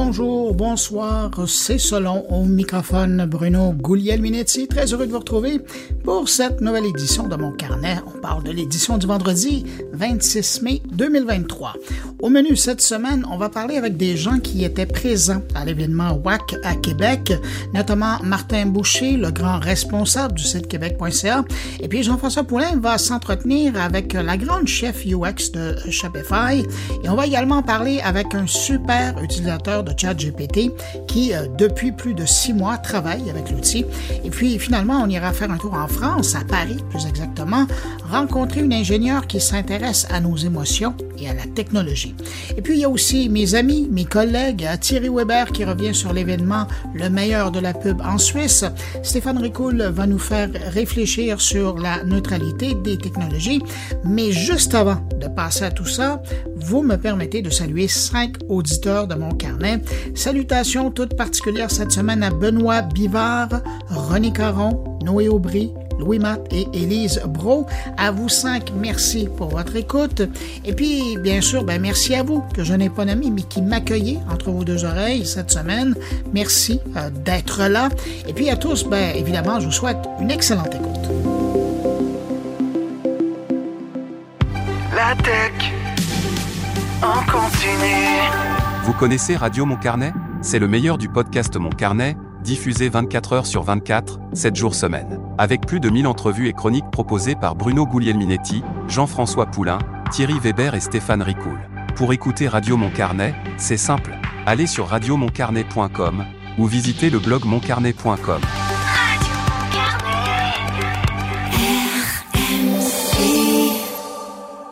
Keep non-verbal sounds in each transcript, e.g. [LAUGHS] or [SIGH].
Bonjour, bonsoir, c'est Solon au microphone Bruno Gouliel-Minetti. Très heureux de vous retrouver pour cette nouvelle édition de mon carnet. On parle de l'édition du vendredi 26 mai 2023. Au menu cette semaine, on va parler avec des gens qui étaient présents à l'événement WAC à Québec, notamment Martin Boucher, le grand responsable du site québec.ca. Et puis Jean-François Poulain va s'entretenir avec la grande chef UX de Shopify. Et on va également parler avec un super utilisateur de ChatGPT qui, euh, depuis plus de six mois, travaille avec l'outil. Et puis, finalement, on ira faire un tour en France, à Paris plus exactement, rencontrer une ingénieure qui s'intéresse à nos émotions et à la technologie. Et puis, il y a aussi mes amis, mes collègues, Thierry Weber qui revient sur l'événement Le meilleur de la pub en Suisse. Stéphane Ricoul va nous faire réfléchir sur la neutralité des technologies. Mais juste avant de passer à tout ça, vous me permettez de saluer cinq auditeurs de mon carnet. Salutations toutes particulières cette semaine à Benoît Bivard, René Caron, Noé Aubry, Louis Matt et Élise Bro. À vous cinq, merci pour votre écoute. Et puis, bien sûr, ben, merci à vous, que je n'ai pas nommé, mais qui m'accueillez entre vos deux oreilles cette semaine. Merci euh, d'être là. Et puis à tous, ben, évidemment, je vous souhaite une excellente écoute. La tech en continue. Vous connaissez Radio Mon Carnet? C'est le meilleur du podcast Mon Carnet, diffusé 24 heures sur 24, 7 jours semaine. Avec plus de 1000 entrevues et chroniques proposées par Bruno Guglielminetti, Jean-François Poulain, Thierry Weber et Stéphane Ricoul. Pour écouter Radio Mon Carnet, c'est simple. Allez sur radiomoncarnet.com ou visitez le blog moncarnet.com.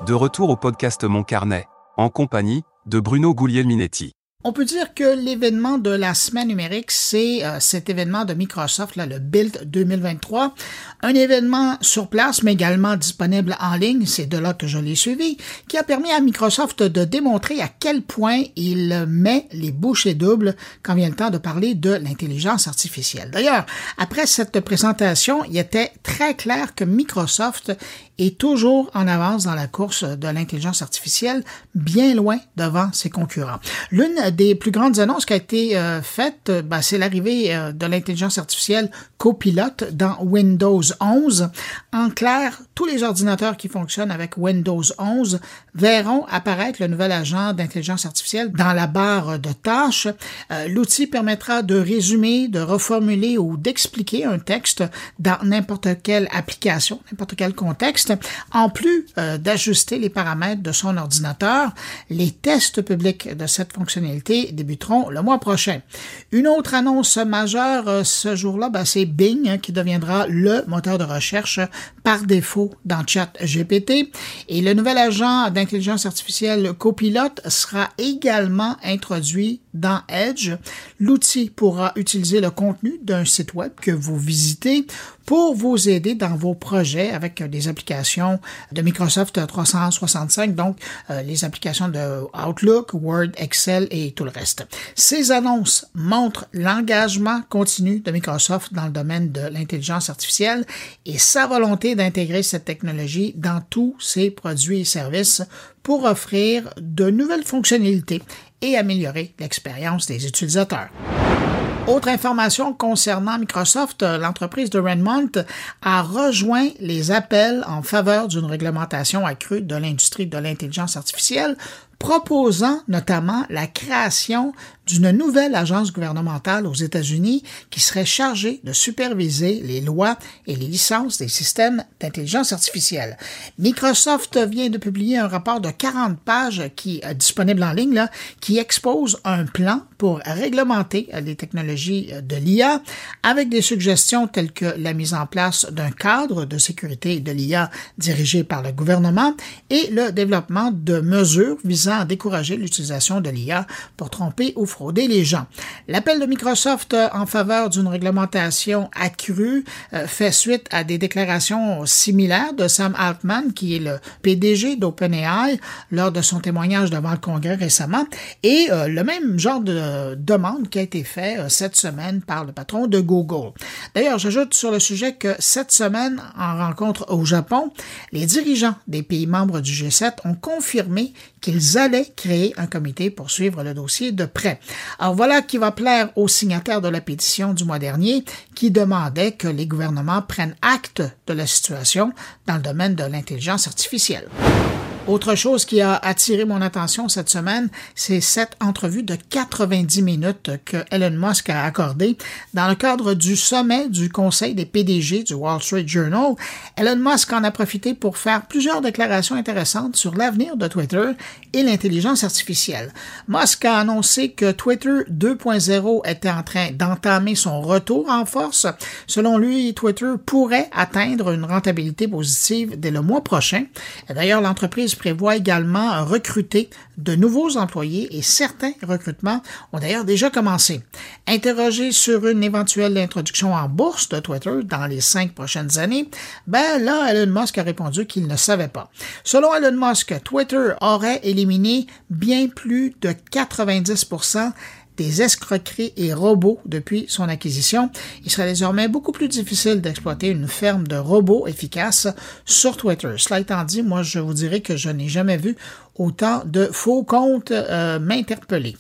De retour au podcast Mon Carnet, en compagnie de Bruno Guglielminetti. On peut dire que l'événement de la semaine numérique, c'est euh, cet événement de Microsoft, là, le Build 2023. Un événement sur place, mais également disponible en ligne, c'est de là que je l'ai suivi, qui a permis à Microsoft de démontrer à quel point il met les bouchées doubles quand vient le temps de parler de l'intelligence artificielle. D'ailleurs, après cette présentation, il était très clair que Microsoft est toujours en avance dans la course de l'intelligence artificielle, bien loin devant ses concurrents. L'une des plus grandes annonces qui a été euh, faite, euh, ben, c'est l'arrivée euh, de l'intelligence artificielle Copilot dans Windows 11. En clair, tous les ordinateurs qui fonctionnent avec Windows 11 verront apparaître le nouvel agent d'intelligence artificielle dans la barre de tâches. L'outil permettra de résumer, de reformuler ou d'expliquer un texte dans n'importe quelle application, n'importe quel contexte, en plus d'ajuster les paramètres de son ordinateur. Les tests publics de cette fonctionnalité débuteront le mois prochain. Une autre annonce majeure ce jour-là, ben, c'est Bing hein, qui deviendra le moteur de recherche par défaut dans ChatGPT. Et le nouvel agent d'intelligence artificielle Copilot sera également introduit dans Edge. L'outil pourra utiliser le contenu d'un site web que vous visitez pour vous aider dans vos projets avec des applications de Microsoft 365, donc euh, les applications de Outlook, Word, Excel et tout le reste. Ces annonces montrent l'engagement continu de Microsoft dans le domaine de l'intelligence artificielle et sa volonté d'intégrer cette technologie dans tous ses produits et services pour offrir de nouvelles fonctionnalités et améliorer l'expérience des utilisateurs. Autre information concernant Microsoft, l'entreprise de Redmond a rejoint les appels en faveur d'une réglementation accrue de l'industrie de l'intelligence artificielle proposant notamment la création d'une nouvelle agence gouvernementale aux États-Unis qui serait chargée de superviser les lois et les licences des systèmes d'intelligence artificielle. Microsoft vient de publier un rapport de 40 pages qui est disponible en ligne là, qui expose un plan pour réglementer les technologies de l'IA avec des suggestions telles que la mise en place d'un cadre de sécurité de l'IA dirigé par le gouvernement et le développement de mesures visant à décourager l'utilisation de l'IA pour tromper ou frauder les gens. L'appel de Microsoft en faveur d'une réglementation accrue euh, fait suite à des déclarations similaires de Sam Altman, qui est le PDG d'OpenAI, lors de son témoignage devant le Congrès récemment, et euh, le même genre de demande qui a été fait euh, cette semaine par le patron de Google. D'ailleurs, j'ajoute sur le sujet que cette semaine, en rencontre au Japon, les dirigeants des pays membres du G7 ont confirmé qu'ils allaient créer un comité pour suivre le dossier de près. Alors voilà qui va plaire aux signataires de la pétition du mois dernier qui demandaient que les gouvernements prennent acte de la situation dans le domaine de l'intelligence artificielle. Autre chose qui a attiré mon attention cette semaine, c'est cette entrevue de 90 minutes que Elon Musk a accordée dans le cadre du sommet du Conseil des PDG du Wall Street Journal. Elon Musk en a profité pour faire plusieurs déclarations intéressantes sur l'avenir de Twitter et l'intelligence artificielle. Musk a annoncé que Twitter 2.0 était en train d'entamer son retour en force. Selon lui, Twitter pourrait atteindre une rentabilité positive dès le mois prochain. D'ailleurs, l'entreprise prévoit également recruter de nouveaux employés et certains recrutements ont d'ailleurs déjà commencé. Interrogé sur une éventuelle introduction en bourse de Twitter dans les cinq prochaines années, ben là, Elon Musk a répondu qu'il ne savait pas. Selon Elon Musk, Twitter aurait éliminé bien plus de 90 des escroqueries et robots depuis son acquisition. Il serait désormais beaucoup plus difficile d'exploiter une ferme de robots efficaces sur Twitter. Cela étant dit, moi je vous dirais que je n'ai jamais vu autant de faux comptes euh, m'interpeller.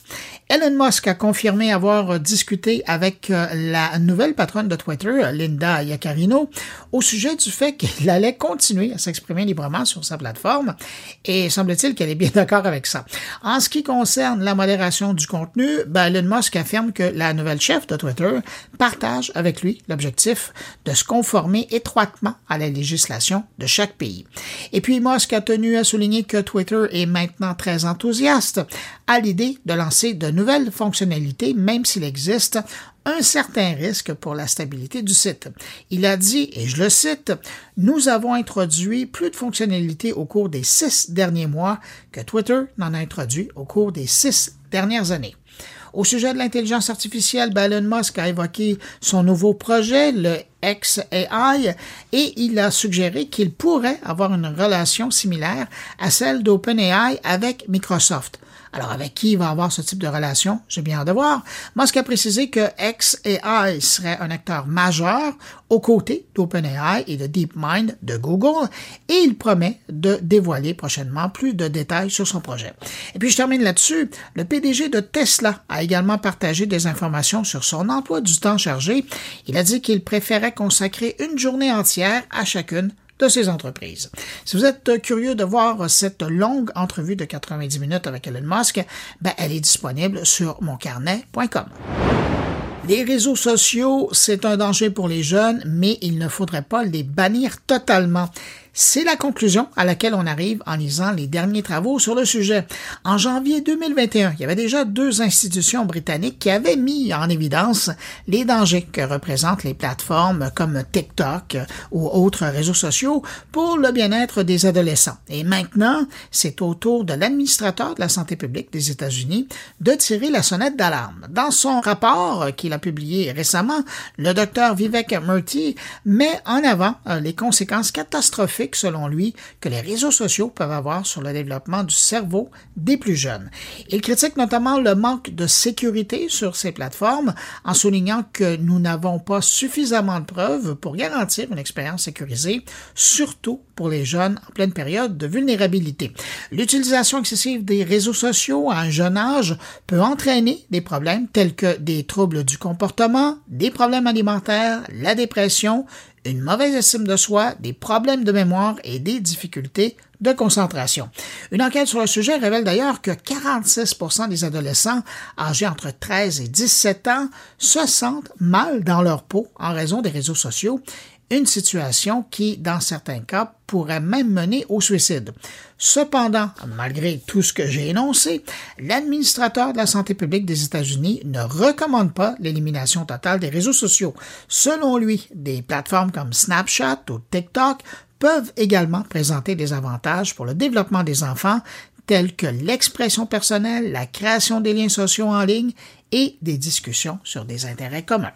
Elon Musk a confirmé avoir discuté avec euh, la nouvelle patronne de Twitter, Linda Yaccarino, au sujet du fait qu'il allait continuer à s'exprimer librement sur sa plateforme et semble-t-il qu'elle est bien d'accord avec ça. En ce qui concerne la modération du contenu, ben, Elon Musk affirme que la nouvelle chef de Twitter partage avec lui l'objectif de se conformer étroitement à la législation de chaque pays. Et puis Musk a tenu à souligner que Twitter est maintenant très enthousiaste à l'idée de lancer de nouvelles fonctionnalités, même s'il existe un certain risque pour la stabilité du site. Il a dit, et je le cite, Nous avons introduit plus de fonctionnalités au cours des six derniers mois que Twitter n'en a introduit au cours des six dernières années. Au sujet de l'intelligence artificielle, ben, Elon Musk a évoqué son nouveau projet, le XAI, et il a suggéré qu'il pourrait avoir une relation similaire à celle d'OpenAI avec Microsoft. Alors, avec qui il va avoir ce type de relation? J'ai bien hâte de voir. Musk a précisé que XAI serait un acteur majeur aux côtés d'OpenAI et de DeepMind de Google et il promet de dévoiler prochainement plus de détails sur son projet. Et puis, je termine là-dessus. Le PDG de Tesla a également partagé des informations sur son emploi du temps chargé. Il a dit qu'il préférait consacrer une journée entière à chacune de ces entreprises. Si vous êtes curieux de voir cette longue entrevue de 90 minutes avec Elon Musk, ben, elle est disponible sur moncarnet.com. Les réseaux sociaux, c'est un danger pour les jeunes, mais il ne faudrait pas les bannir totalement. C'est la conclusion à laquelle on arrive en lisant les derniers travaux sur le sujet. En janvier 2021, il y avait déjà deux institutions britanniques qui avaient mis en évidence les dangers que représentent les plateformes comme TikTok ou autres réseaux sociaux pour le bien-être des adolescents. Et maintenant, c'est au tour de l'administrateur de la santé publique des États-Unis de tirer la sonnette d'alarme. Dans son rapport qu'il a publié récemment, le docteur Vivek Murthy met en avant les conséquences catastrophiques selon lui, que les réseaux sociaux peuvent avoir sur le développement du cerveau des plus jeunes. Il critique notamment le manque de sécurité sur ces plateformes en soulignant que nous n'avons pas suffisamment de preuves pour garantir une expérience sécurisée, surtout pour les jeunes en pleine période de vulnérabilité. L'utilisation excessive des réseaux sociaux à un jeune âge peut entraîner des problèmes tels que des troubles du comportement, des problèmes alimentaires, la dépression, une mauvaise estime de soi, des problèmes de mémoire et des difficultés de concentration. Une enquête sur le sujet révèle d'ailleurs que 46% des adolescents âgés entre 13 et 17 ans se sentent mal dans leur peau en raison des réseaux sociaux une situation qui, dans certains cas, pourrait même mener au suicide. Cependant, malgré tout ce que j'ai énoncé, l'administrateur de la santé publique des États-Unis ne recommande pas l'élimination totale des réseaux sociaux. Selon lui, des plateformes comme Snapchat ou TikTok peuvent également présenter des avantages pour le développement des enfants tels que l'expression personnelle, la création des liens sociaux en ligne et des discussions sur des intérêts communs.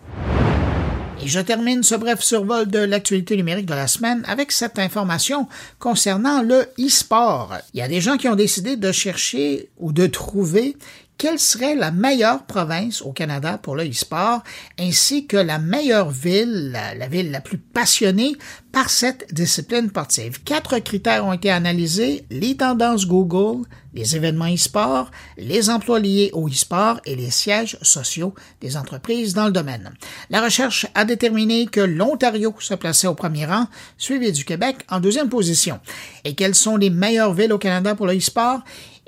Et je termine ce bref survol de l'actualité numérique de la semaine avec cette information concernant le e-sport. Il y a des gens qui ont décidé de chercher ou de trouver quelle serait la meilleure province au Canada pour le e-sport, ainsi que la meilleure ville, la, ville la plus passionnée par cette discipline sportive. Quatre critères ont été analysés, les tendances Google, les événements e-sport, les emplois liés au e-sport et les sièges sociaux des entreprises dans le domaine. La recherche a déterminé que l'Ontario se plaçait au premier rang, suivi du Québec en deuxième position. Et quelles sont les meilleures villes au Canada pour le e-sport?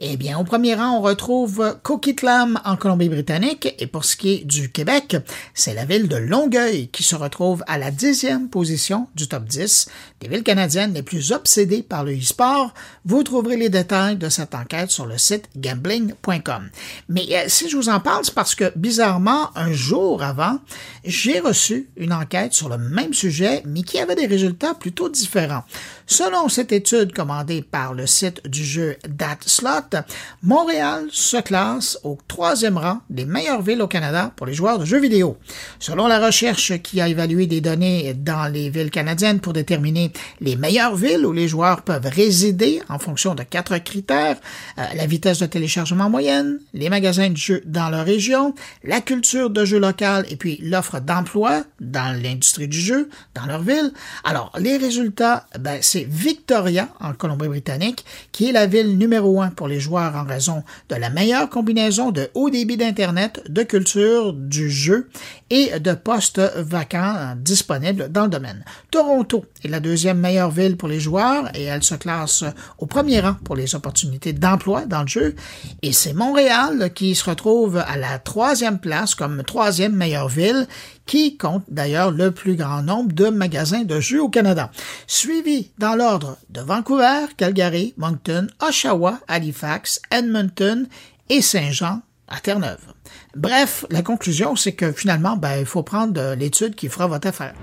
Eh bien, au premier rang, on retrouve Coquitlam en Colombie-Britannique et pour ce qui est du Québec, c'est la ville de Longueuil qui se retrouve à la dixième position du top 10 des villes canadiennes les plus obsédées par le e-sport. Vous trouverez les détails de cette enquête sur le site gambling.com. Mais euh, si je vous en parle, c'est parce que bizarrement, un jour avant, j'ai reçu une enquête sur le même sujet, mais qui avait des résultats plutôt différents. Selon cette étude commandée par le site du jeu DatSlot, Montréal se classe au troisième rang des meilleures villes au Canada pour les joueurs de jeux vidéo. Selon la recherche qui a évalué des données dans les villes canadiennes pour déterminer les meilleures villes où les joueurs peuvent résider en fonction de quatre critères, euh, la vitesse de téléchargement moyenne, les magasins de jeux dans leur région, la culture de jeu local et puis l'offre d'emploi dans l'industrie du jeu dans leur ville. Alors, les résultats, ben, c'est Victoria, en Colombie-Britannique, qui est la ville numéro un pour les joueurs en raison de la meilleure combinaison de haut débit d'Internet, de culture, du jeu et de postes vacants disponibles dans le domaine. Toronto est la deuxième meilleure ville pour les joueurs et elle se classe au premier rang pour les opportunités d'emploi dans le jeu. Et c'est Montréal qui se retrouve à la troisième place comme troisième meilleure ville qui compte d'ailleurs le plus grand nombre de magasins de jeux au Canada, suivi dans l'ordre de Vancouver, Calgary, Moncton, Oshawa, Halifax, Edmonton et Saint-Jean à Terre-Neuve. Bref, la conclusion, c'est que finalement, ben, il faut prendre l'étude qui fera votre affaire.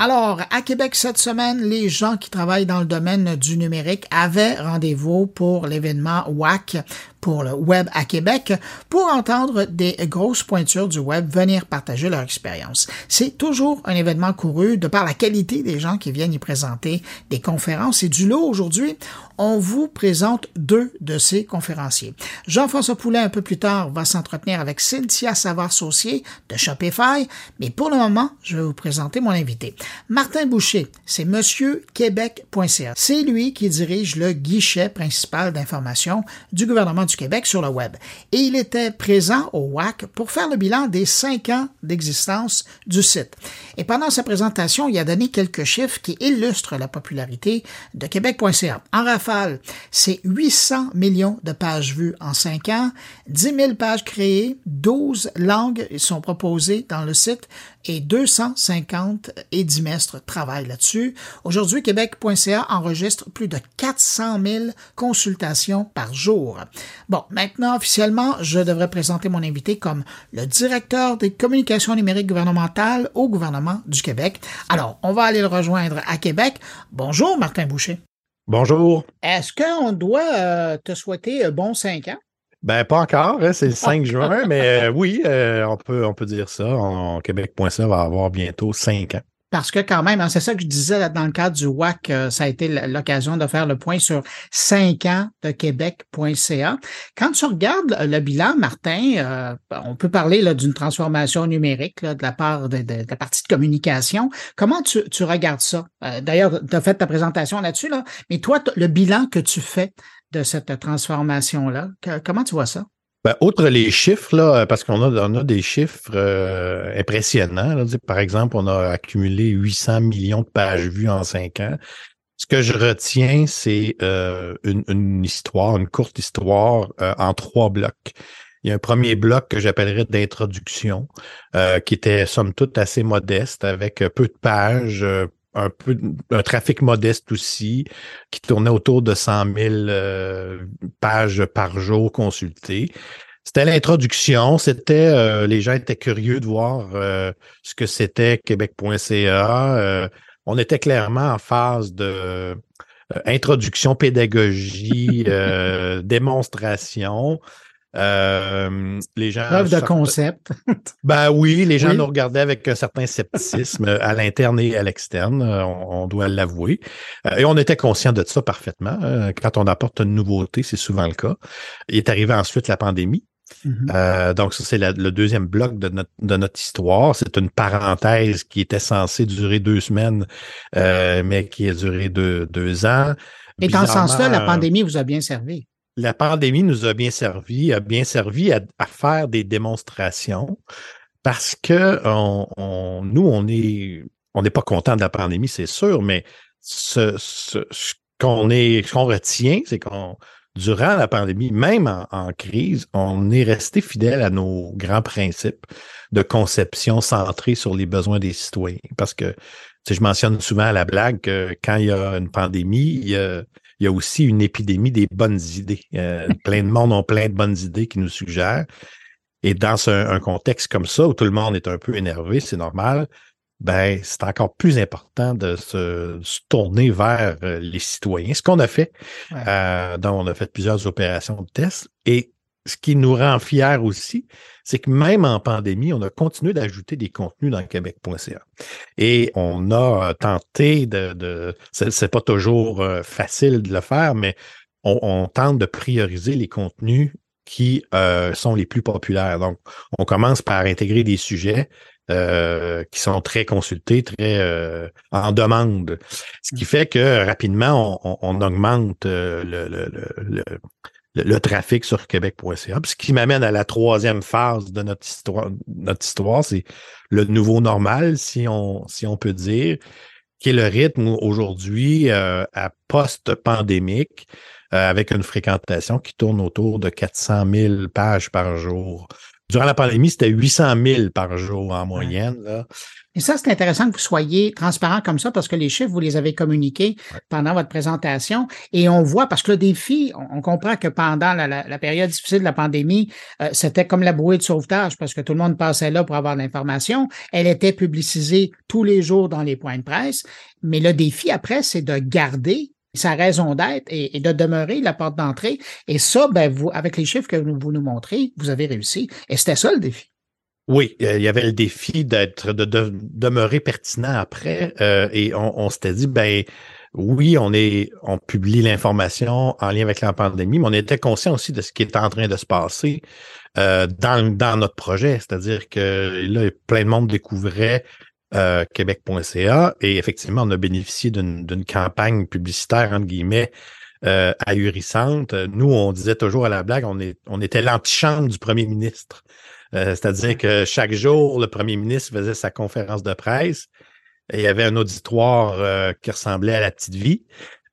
Alors, à Québec cette semaine, les gens qui travaillent dans le domaine du numérique avaient rendez-vous pour l'événement WAC pour le web à Québec pour entendre des grosses pointures du web venir partager leur expérience. C'est toujours un événement couru de par la qualité des gens qui viennent y présenter des conférences et du lot aujourd'hui. On vous présente deux de ces conférenciers. Jean-François Poulet, un peu plus tard, va s'entretenir avec Cynthia Savard-Saucier de Shopify, mais pour le moment, je vais vous présenter mon invité. Martin Boucher, c'est monsieurquebec.ca. C'est lui qui dirige le guichet principal d'information du gouvernement du Québec sur le web. Et il était présent au WAC pour faire le bilan des cinq ans d'existence du site. Et pendant sa présentation, il a donné quelques chiffres qui illustrent la popularité de Québec.ca. En rafale, c'est 800 millions de pages vues en cinq ans, 10 000 pages créées, 12 langues sont proposées dans le site, et 250 édimestres travaillent là-dessus. Aujourd'hui, Québec.ca enregistre plus de 400 000 consultations par jour. Bon, maintenant, officiellement, je devrais présenter mon invité comme le directeur des communications numériques gouvernementales au gouvernement du Québec. Alors, on va aller le rejoindre à Québec. Bonjour, Martin Boucher. Bonjour. Est-ce qu'on doit euh, te souhaiter bon cinq ans? Ben, pas encore, hein, c'est le 5 juin, mais euh, oui, euh, on, peut, on peut dire ça. En, Québec.ca va avoir bientôt 5 ans. Parce que quand même, hein, c'est ça que je disais dans le cadre du WAC, euh, ça a été l'occasion de faire le point sur 5 ans de Québec.ca. Quand tu regardes le bilan, Martin, on peut parler d'une transformation numérique de la part de, la partie de communication. Comment tu, regardes ça? D'ailleurs, tu as fait ta présentation là-dessus, là, mais toi, le bilan que tu fais de cette transformation-là. Comment tu vois ça? Ben, outre les chiffres, parce qu'on a, a des chiffres euh, impressionnants. par exemple, on a accumulé 800 millions de pages vues en cinq ans. Ce que je retiens, c'est euh, une, histoire, une courte histoire euh, en trois blocs. Il y a un premier bloc que j'appellerais d'introduction, qui était somme toute assez modeste, avec peu de pages, un peu un trafic modeste aussi, qui tournait autour de 100 000 euh, pages par jour consultées. C'était l'introduction, c'était euh, les gens étaient curieux de voir euh, ce que c'était québec.ca. on était clairement en phase de introduction, pédagogie, [LAUGHS] démonstration. Euh, les gens. Preuve de concept. [LAUGHS] ben oui, les gens nous regardaient avec un certain scepticisme à l'interne et à l'externe, euh, on, doit l'avouer. Euh, et on était conscient de ça parfaitement. Quand on apporte une nouveauté, c'est souvent le cas. Il est arrivé ensuite la pandémie. Mhm. Euh, donc, ça, c'est le deuxième bloc de notre, de notre histoire. C'est une parenthèse qui était censée durer deux semaines, euh, mais qui a duré deux, deux ans. Et dans ce sens-là, la euh, pandémie vous a bien servi. La pandémie nous a bien servi, a bien servi à, faire des démonstrations parce que nous, on est, on n'est pas content de la pandémie, c'est sûr, mais ce, qu'on est, retient, c'est qu'on, durant la pandémie, même en, crise, on est resté fidèle à nos grands principes de conception centrés sur les besoins des citoyens. Parce que, tu je mentionne souvent à la blague que quand il y a une pandémie, il y a, il y a aussi une épidémie des bonnes idées. Euh, plein de monde ont plein de bonnes idées qui nous suggèrent. Et dans un contexte comme ça, où tout le monde est un peu énervé, c'est normal, ben, c'est encore plus important de se, se tourner vers euh, les citoyens. Ce qu'on a fait, Ouais. euh, donc on a fait plusieurs opérations de tests. Et ce qui nous rend fiers aussi, c'est que même en pandémie, on a continué d'ajouter des contenus dans québec.ca. Et on a euh, tenté de, de c'est pas toujours euh, facile de le faire, mais on, on tente de prioriser les contenus qui euh, sont les plus populaires. Donc, on commence par intégrer des sujets euh, qui sont très consultés, très euh, en demande. Ce qui fait que rapidement, on, augmente le, le, le, le- trafic sur québec.ca. Ce qui m'amène à la troisième phase de notre histoire, notre histoire, c'est le nouveau normal, si on, si on peut dire, qui est le rythme aujourd'hui euh, à post-pandémique, euh, avec une fréquentation qui tourne autour de 400 000 pages par jour. Durant la pandémie, c'était 800 000 par jour en moyenne. Là. Et ça, c'est intéressant que vous soyez transparent comme ça parce que les chiffres, vous les avez communiqués pendant votre présentation et on voit, parce que le défi, on, comprend que pendant la, la- la période difficile de la pandémie, euh, c'était comme la bouée de sauvetage parce que tout le monde passait là pour avoir l'information. Elle était publicisée tous les jours dans les points de presse. Mais le défi après, c'est de garder sa raison d'être et, et de demeurer la porte d'entrée. Et ça, ben, vous, avec les chiffres que vous, vous nous montrez, vous avez réussi. Et c'était ça le défi. Oui, euh, il y avait le défi d'être de, de- demeurer pertinent après euh, et on, on s'était dit ben oui, on est on publie l'information en lien avec la pandémie, mais on était conscient aussi de ce qui est en train de se passer euh, dans, dans notre projet, c'est-à-dire que là plein de monde découvrait québec.ca et effectivement on a bénéficié d'une d'une campagne publicitaire entre guillemets euh, ahurissante. Nous, on disait toujours à la blague, on, est, on était l'antichambre du premier ministre. Euh, C'est-à-dire que chaque jour, le premier ministre faisait sa conférence de presse et il y avait un auditoire euh, qui ressemblait à la petite vie.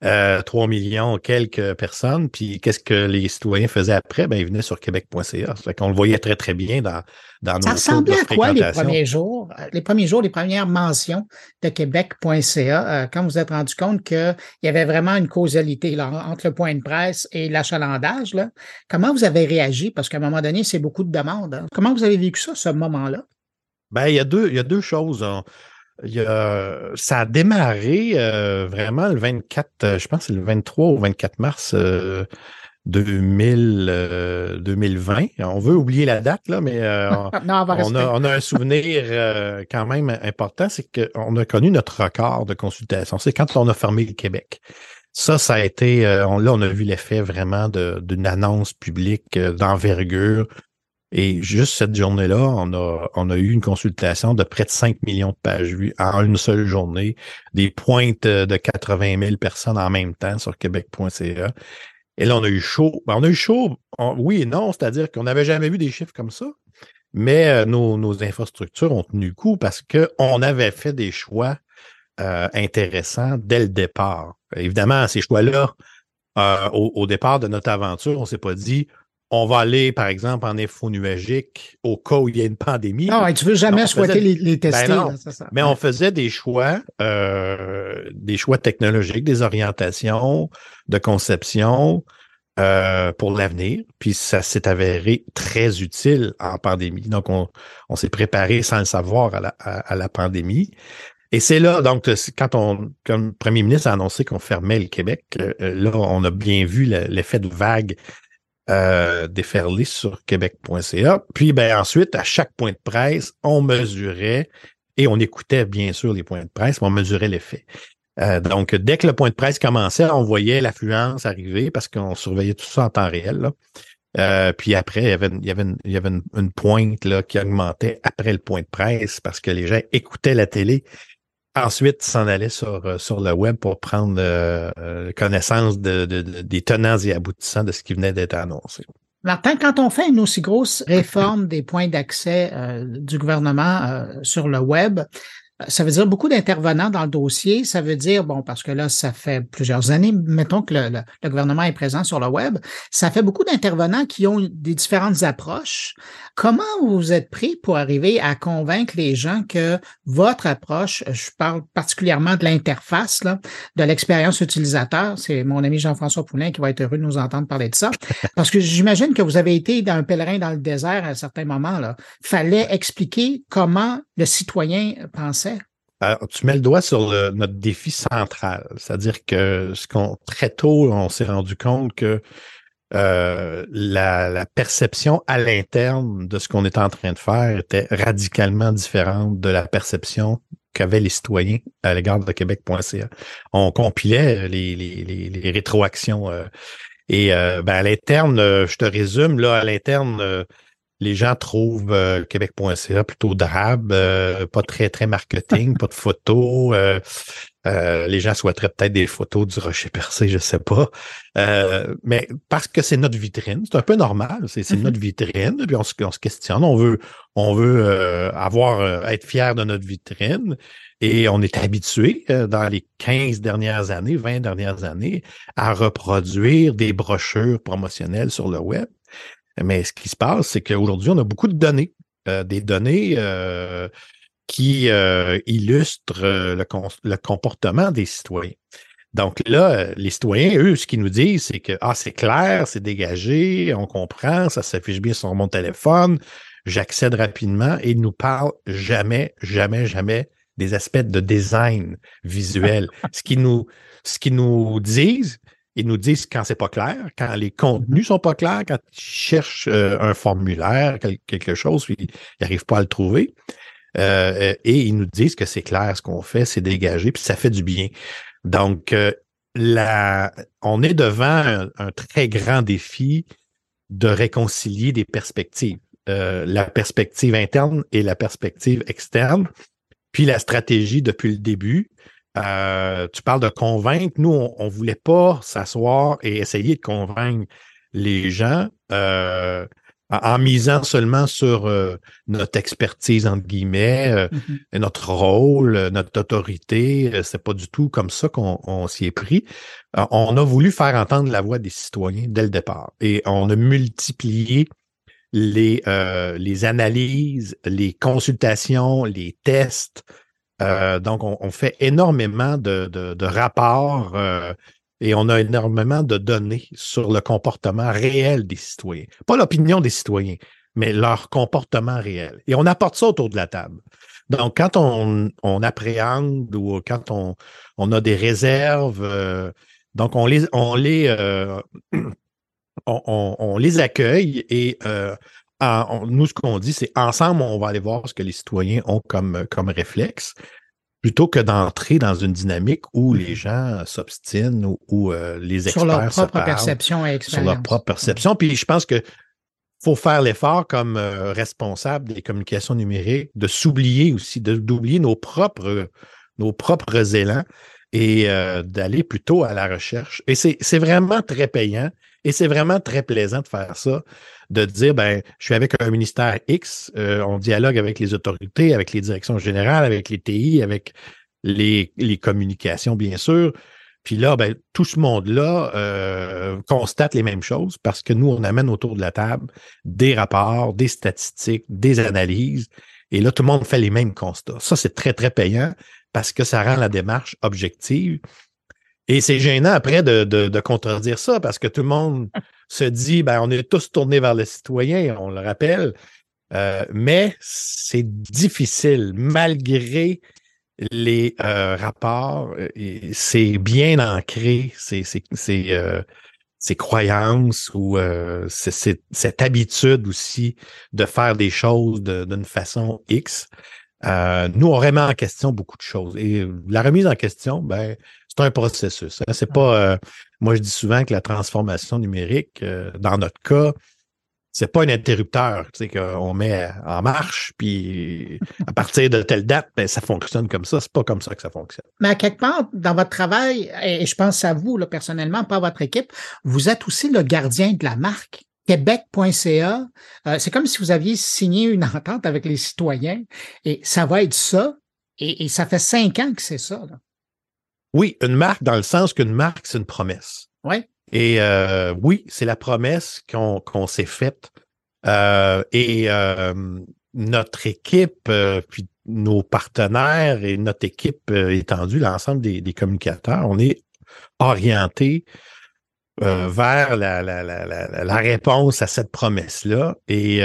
Euh, 3 millions quelques personnes. Puis qu'est-ce que les citoyens faisaient après? Ben, ils venaient sur québec.ca. Qu'on le voyait très, très bien dans, dans nos Ça ressemblait à quoi les premiers jours, euh, les premiers jours, les premières mentions de Québec.ca, euh, quand vous vous êtes rendu compte qu'il y avait vraiment une causalité là, entre le point de presse et l'achalandage, là. comment vous avez réagi? Parce qu'à un moment donné, c'est beaucoup de demandes. hein. Comment vous avez vécu ça, ce moment-là? Ben, il y a deux, il y a deux choses. Il y a- ça a démarré euh, vraiment le 24, euh, je pense que c'est le 23 ou 24 mars euh, 2000, euh, 2020. On veut oublier la date, là, mais [LAUGHS] non, on a, on a un souvenir quand même important, c'est qu'on a connu notre record de consultation. C'est quand on a fermé le Québec. Ça, ça a été, on- là, on a vu l'effet vraiment d'une annonce publique d'envergure. Et juste cette journée-là, on a, on a eu une consultation de près de 5 millions de pages vues en une seule journée, des pointes euh, de 80 000 personnes en même temps sur québec.ca. Et là, on a eu chaud. Ben, on a eu chaud, oui et non, c'est-à-dire qu'on n'avait jamais vu des chiffres comme ça. Mais euh, nos, infrastructures ont tenu coup parce qu'on avait fait des choix euh, intéressants dès le départ. Évidemment, ces choix-là, au, au départ de notre aventure, on s'est pas dit on va aller, par exemple, en info nuagique au cas où il y a une pandémie. Non, et tu veux jamais souhaiter les, les tester. Ben non. là, c'est ça. Mais on faisait des choix, euh, des choix technologiques, des orientations de conception euh, pour l'avenir. Puis ça s'est avéré très utile en pandémie. Donc, on, on s'est préparé sans le savoir à la, à, à la pandémie. Et c'est là, donc, quand on, comme le premier ministre a annoncé qu'on fermait le Québec, euh, là, on a bien vu le- l'effet de vague euh, déferler sur québec.ca. Puis, ben, ensuite, à chaque point de presse, on mesurait et on écoutait, bien sûr, les points de presse, mais on mesurait l'effet. Euh, donc, dès que le point de presse commençait, on voyait l'affluence arriver parce qu'on surveillait tout ça en temps réel. Euh, puis après, il y avait, il y avait, une, il y avait une, pointe là, qui augmentait après le point de presse parce que les gens écoutaient la télé. Ensuite, s'en allaient sur, euh, sur le web pour prendre euh, connaissance de, des tenants et aboutissants de ce qui venait d'être annoncé. Martin, quand on fait une aussi grosse réforme des points d'accès du gouvernement sur le web, ça veut dire beaucoup d'intervenants dans le dossier. Ça veut dire, bon, parce que là, ça fait plusieurs années, mettons que le, le, gouvernement est présent sur le web, ça fait beaucoup d'intervenants qui ont des différentes approches. Comment vous êtes pris pour arriver à convaincre les gens que votre approche, je parle particulièrement de l'interface, de l'expérience utilisateur, c'est mon ami Jean-François Poulin qui va être heureux de nous entendre parler de ça, [LAUGHS] parce que j'imagine que vous avez été dans un pèlerin dans le désert à un certain moment. Là. Fallait expliquer comment le citoyen pensait. Tu mets le doigt sur notre défi central, c'est-à-dire que ce qu'on très tôt, on s'est rendu compte que euh, la, perception à l'interne de ce qu'on était en train de faire était radicalement différente de la perception qu'avaient les citoyens à l'égard de Québec.ca. On compilait les, rétroactions. Euh, et euh, ben à l'interne, je te résume, là, à l'interne, les gens trouvent Québec.ca plutôt drabe, pas très, très marketing, [LAUGHS] pas de photos. Euh, les gens souhaiteraient peut-être des photos du rocher percé, je sais pas. Euh, mais parce que c'est notre vitrine, c'est un peu normal, c'est mm-hmm. notre vitrine, puis on se, on se, questionne, on veut, on veut euh, avoir, être fier de notre vitrine. Et on est habitué dans les 15 dernières années, 20 dernières années, à reproduire des brochures promotionnelles sur le web. Mais ce qui se passe, c'est qu'aujourd'hui, on a beaucoup de données, des données qui euh, illustre euh, le, comportement des citoyens. Donc là, euh, les citoyens, eux, ce qu'ils nous disent, c'est que ah, c'est clair, c'est dégagé, on comprend, ça s'affiche bien sur mon téléphone, j'accède rapidement et ils nous parlent jamais, jamais, jamais des aspects de design visuel. [LAUGHS] ce qu'ils nous, ce qu'ils nous disent, ils nous disent quand c'est pas clair, quand les contenus sont pas clairs, quand ils cherchent un formulaire, quelque chose, puis ils n'arrivent pas à le trouver. Euh, et ils nous disent que c'est clair ce qu'on fait, c'est dégagé, puis ça fait du bien. Donc, euh, la, on est devant un, très grand défi de réconcilier des perspectives, euh, la perspective interne et la perspective externe, puis la stratégie depuis le début. Tu parles de convaincre. Nous, on ne voulait pas s'asseoir et essayer de convaincre les gens en, misant seulement sur euh, notre expertise, entre guillemets, euh, mm-hmm. notre rôle, euh, notre autorité. C'est pas du tout comme ça qu'on s'y est pris. on a voulu faire entendre la voix des citoyens dès le départ et on a multiplié les, les analyses, les consultations, les tests. Donc, on, fait énormément de, rapports et on a énormément de données sur le comportement réel des citoyens. Pas l'opinion des citoyens, mais leur comportement réel. Et on apporte ça autour de la table. Donc, quand on, appréhende ou quand on, a des réserves, euh, donc on les, on les, euh, [CLEARS THROAT] on, les accueille et euh, nous, ce qu'on dit, c'est ensemble, on va aller voir ce que les citoyens ont comme, comme réflexe plutôt que d'entrer dans une dynamique où les gens s'obstinent ou, euh, les experts sur leur propre perception et expérience. Sur leur propre perception. Puis je pense que faut faire l'effort comme euh, responsable des communications numériques de s'oublier aussi, d'oublier nos propres, nos propres élans et euh, d'aller plutôt à la recherche. Et c'est vraiment très payant et c'est vraiment très plaisant de faire ça, de dire, ben, je suis avec un ministère X, euh, on dialogue avec les autorités, avec les directions générales, avec les TI, avec les, communications, bien sûr. Puis là, ben, tout ce monde-là euh, constate les mêmes choses parce que nous, on amène autour de la table des rapports, des statistiques, des analyses. Et là, tout le monde fait les mêmes constats. Ça, c'est très, très payant parce que ça rend la démarche objective. Et c'est gênant après de, de, contredire ça parce que tout le monde [LAUGHS] se dit, ben, on est tous tournés vers le citoyen, on le rappelle. Euh, mais c'est difficile malgré les euh, rapports. C'est bien ancré, c'est euh, ces croyances ou cette habitude aussi de faire des choses d'une façon X. nous, on remet en question beaucoup de choses. Et la remise en question, ben, c'est un processus. Hein. C'est pas. Euh, moi, je dis souvent que la transformation numérique, euh, dans notre cas, c'est pas un interrupteur, tu sais, qu'on met en marche, puis à partir de telle date, ben, ça fonctionne comme ça. C'est pas comme ça que ça fonctionne. Mais à quelque part, dans votre travail, et je pense à vous, là, personnellement, pas à votre équipe, vous êtes aussi le gardien de la marque. Québec.ca, euh, c'est comme si vous aviez signé une entente avec les citoyens et ça va être ça. Et, ça fait cinq ans que c'est ça. Oui, une marque dans le sens qu'une marque, c'est une promesse. Oui. Et euh, oui, c'est la promesse qu'on s'est faite. Euh, et euh, notre équipe, puis nos partenaires et notre équipe étendue, l'ensemble des, communicateurs, on est orienté vers la, la, la, la, réponse à cette promesse-là. Et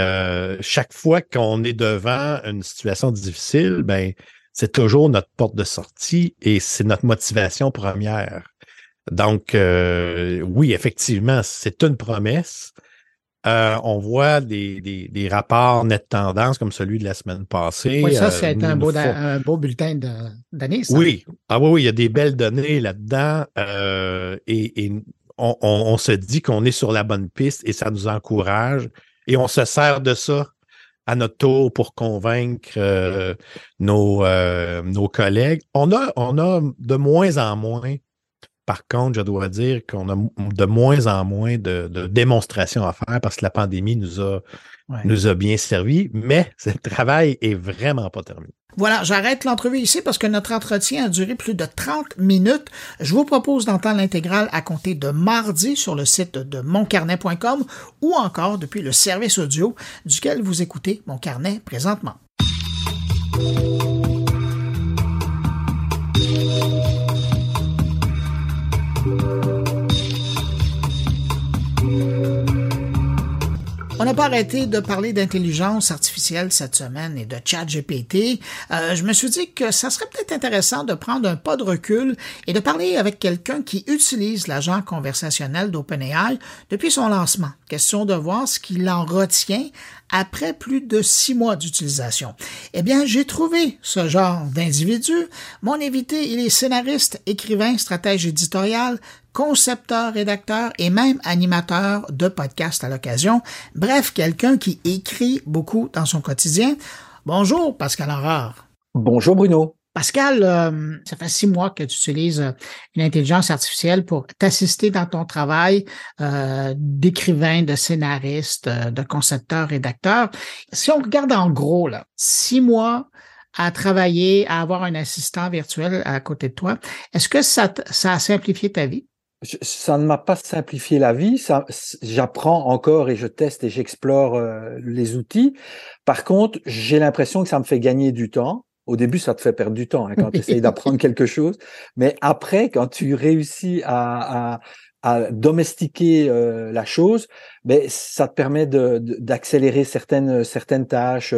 chaque fois qu'on est devant une situation difficile, ben c'est toujours notre porte de sortie et c'est notre motivation première. Donc, euh, oui, effectivement, c'est une promesse. Euh, on voit des, des, rapports net tendance comme celui de la semaine passée. Oui, ça, c'est euh, un, beau, un beau bulletin d'année. Oui. Ah oui, oui, il y a des belles données là-dedans. et, on, se dit qu'on est sur la bonne piste et ça nous encourage. Et on se sert de ça à notre tour pour convaincre nos, nos collègues. On a de moins en moins par contre, je dois dire qu'on a de moins en moins de, démonstrations à faire parce que la pandémie nous a, nous a bien servi, mais [LAUGHS] ce travail est vraiment pas terminé. Voilà, j'arrête l'entrevue ici parce que notre entretien a duré plus de 30 minutes. Je vous propose d'entendre l'intégrale à compter de mardi sur le site de moncarnet.com ou encore depuis le service audio duquel vous écoutez Mon Carnet présentement. On n'a pas arrêté de parler d'intelligence artificielle cette semaine et de chat GPT. Euh, je me suis dit que ça serait peut-être intéressant de prendre un pas de recul et de parler avec quelqu'un qui utilise l'agent conversationnel d'OpenAI depuis son lancement. Question de voir ce qu'il en retient après plus de six mois d'utilisation. Eh bien, j'ai trouvé ce genre d'individu. Mon invité, il est scénariste, écrivain, stratège éditorial, concepteur, rédacteur et même animateur de podcast à l'occasion. Bref, quelqu'un qui écrit beaucoup dans son quotidien. Bonjour, Pascal Aurore. Bonjour, Bruno. Pascal, euh, ça fait six mois que tu utilises euh, une intelligence artificielle pour t'assister dans ton travail euh, d'écrivain, de scénariste, de concepteur, rédacteur. Si on regarde en gros, là, six mois à travailler, à avoir un assistant virtuel à côté de toi, est-ce que ça, a simplifié ta vie? ça ne m'a pas simplifié la vie. J'apprends encore et je teste et j'explore les outils. Par contre, j'ai l'impression que ça me fait gagner du temps. Au début, ça te fait perdre du temps hein, quand tu essayes [LAUGHS] d'apprendre quelque chose. Mais après, quand tu réussis à, à, à domestiquer euh, la chose, ben ça te permet de, d'accélérer certaines certaines tâches,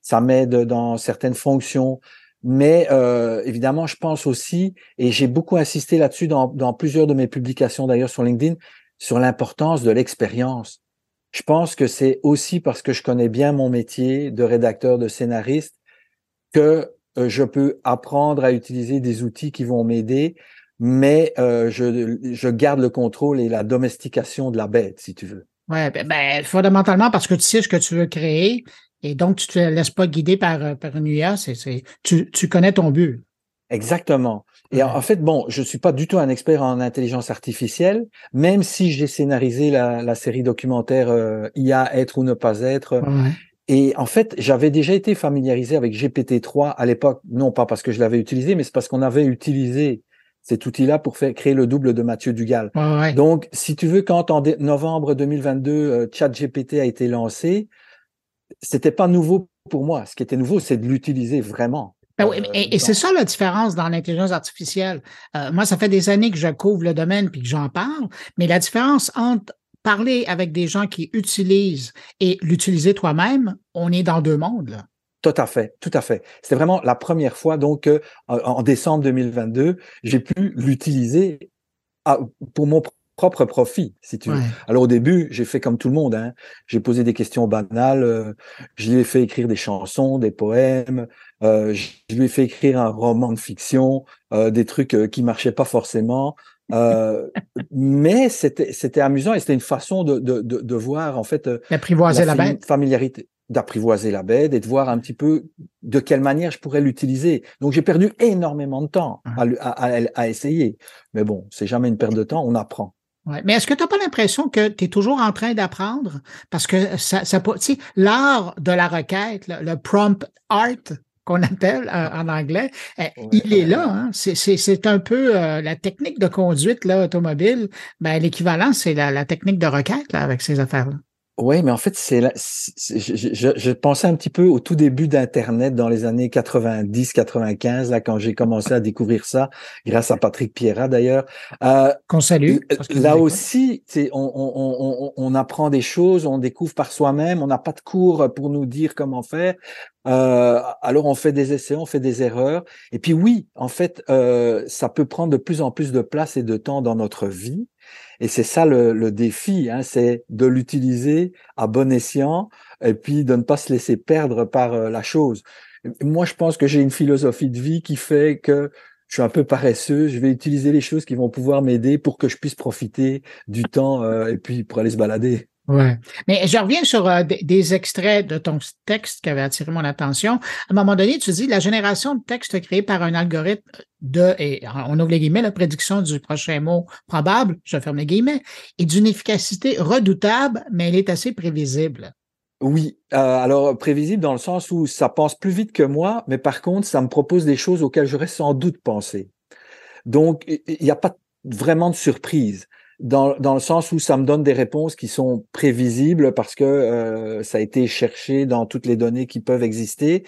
ça m'aide dans certaines fonctions. Mais euh, évidemment, je pense aussi, et j'ai beaucoup insisté là-dessus dans, dans plusieurs de mes publications d'ailleurs sur LinkedIn, sur l'importance de l'expérience. Je pense que c'est aussi parce que je connais bien mon métier de rédacteur, de scénariste, que euh, je peux apprendre à utiliser des outils qui vont m'aider, mais euh, je, je, garde le contrôle et la domestication de la bête, si tu veux. Ouais, ben, ben, fondamentalement parce que tu sais ce que tu veux créer et donc tu te laisses pas guider par, euh, par une IA, c'est, c'est, tu, tu connais ton but. Exactement. Et en fait, bon, je suis pas du tout un expert en intelligence artificielle, même si j'ai scénarisé la, la série documentaire euh, IA être ou ne pas être. Ouais. Et en fait, j'avais déjà été familiarisé avec GPT-3 à l'époque, non pas parce que je l'avais utilisé, mais c'est parce qu'on avait utilisé cet outil-là pour faire créer le double de Mathieu Dugal. Donc, si tu veux, quand en novembre 2022, euh, ChatGPT a été lancé, c'était pas nouveau pour moi. Ce qui était nouveau, c'est de l'utiliser vraiment. Ben oui, et, c'est ça la différence dans l'intelligence artificielle. Euh, moi, ça fait des années que je couvre le domaine puis que j'en parle, mais la différence entre parler avec des gens qui utilisent et l'utiliser toi-même, on est dans deux mondes. Là. Tout à fait, tout à fait. C'est vraiment la première fois, donc, euh, en décembre 2022, j'ai pu l'utiliser pour mon propre profit, si tu veux. Alors au début, j'ai fait comme tout le monde. Hein. J'ai posé des questions banales. Euh, je lui ai fait écrire des chansons, des poèmes. Euh, je lui ai fait écrire un roman de fiction, des trucs qui marchaient pas forcément. Euh, mais c'était c'était amusant et c'était une façon de, de, de, de voir en fait euh, D'apprivoiser la, fami- bête. familiarité d'apprivoiser la bête et de voir un petit peu de quelle manière je pourrais l'utiliser. Donc j'ai perdu énormément de temps à, le- à, à- à essayer. Mais bon, c'est jamais une perte de temps, on apprend. Ouais. Mais est-ce que tu n'as pas l'impression que tu es toujours en train d'apprendre? Parce que ça, ça l'art de la requête, le, le prompt art qu'on appelle euh, en anglais, euh, il est là. Hein? C'est- C'est c'est un peu euh, la technique de conduite là, automobile. Ben, L'équivalent, c'est la, la technique de requête là, avec ces affaires-là. Oui, mais en fait, c'est je, je, je- pensais un petit peu au tout début d'Internet dans les années 90, 95, là, quand j'ai commencé à découvrir ça, grâce à Patrick Pierrat d'ailleurs. Euh, Qu'on salue. Là aussi, on, on, on- on apprend des choses, on découvre par soi-même, on n'a pas de cours pour nous dire comment faire. Euh, alors on fait des essais, on fait des erreurs. Et puis oui, en fait, euh, ça peut prendre de plus en plus de place et de temps dans notre vie. Et c'est ça le, le défi, hein, c'est de l'utiliser à bon escient et puis de ne pas se laisser perdre par euh, la chose. Moi, je pense que j'ai une philosophie de vie qui fait que je suis un peu paresseux, je vais utiliser les choses qui vont pouvoir m'aider pour que je puisse profiter du temps euh, et puis pour aller se balader. Ouais. Mais je reviens sur euh, des, des extraits de ton texte qui avait attiré mon attention. À un moment donné, tu dis la génération de texte créée par un algorithme de, et on ouvre les guillemets, la prédiction du prochain mot probable, je ferme les guillemets, est d'une efficacité redoutable, mais elle est assez prévisible. Oui, euh, alors prévisible dans le sens où ça pense plus vite que moi, mais par contre, ça me propose des choses auxquelles j'aurais sans doute pensé. Donc, il n'y a pas vraiment de surprise. Dans, dans le sens où ça me donne des réponses qui sont prévisibles parce que euh, ça a été cherché dans toutes les données qui peuvent exister,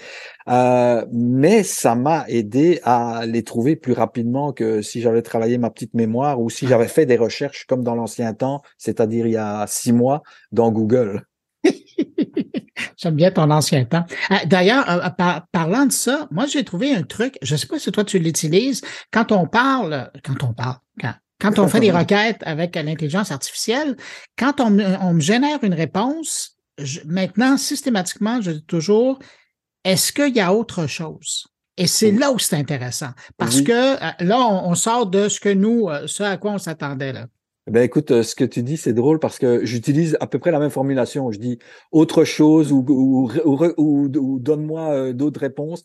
euh, mais ça m'a aidé à les trouver plus rapidement que si j'avais travaillé ma petite mémoire ou si j'avais fait des recherches comme dans l'ancien temps, c'est-à-dire il y a six mois dans Google. [LAUGHS] J'aime bien ton ancien temps. Euh, D'ailleurs, euh, par- parlant de ça, moi j'ai trouvé un truc, je sais pas si toi tu l'utilises, quand on parle, quand on parle, quand, quand on fait des requêtes avec l'intelligence artificielle, quand on, me- on me génère une réponse, je- maintenant, systématiquement, je dis toujours, est-ce qu'il y a autre chose? Et c'est là où c'est intéressant. Parce Oui. que euh, là, on, on sort de ce que nous, euh, ce à quoi on s'attendait là. Ben écoute, euh, ce que tu dis, c'est drôle parce que j'utilise à peu près la même formulation. Je dis autre chose ou, ou, ou, donne-moi euh, d'autres réponses.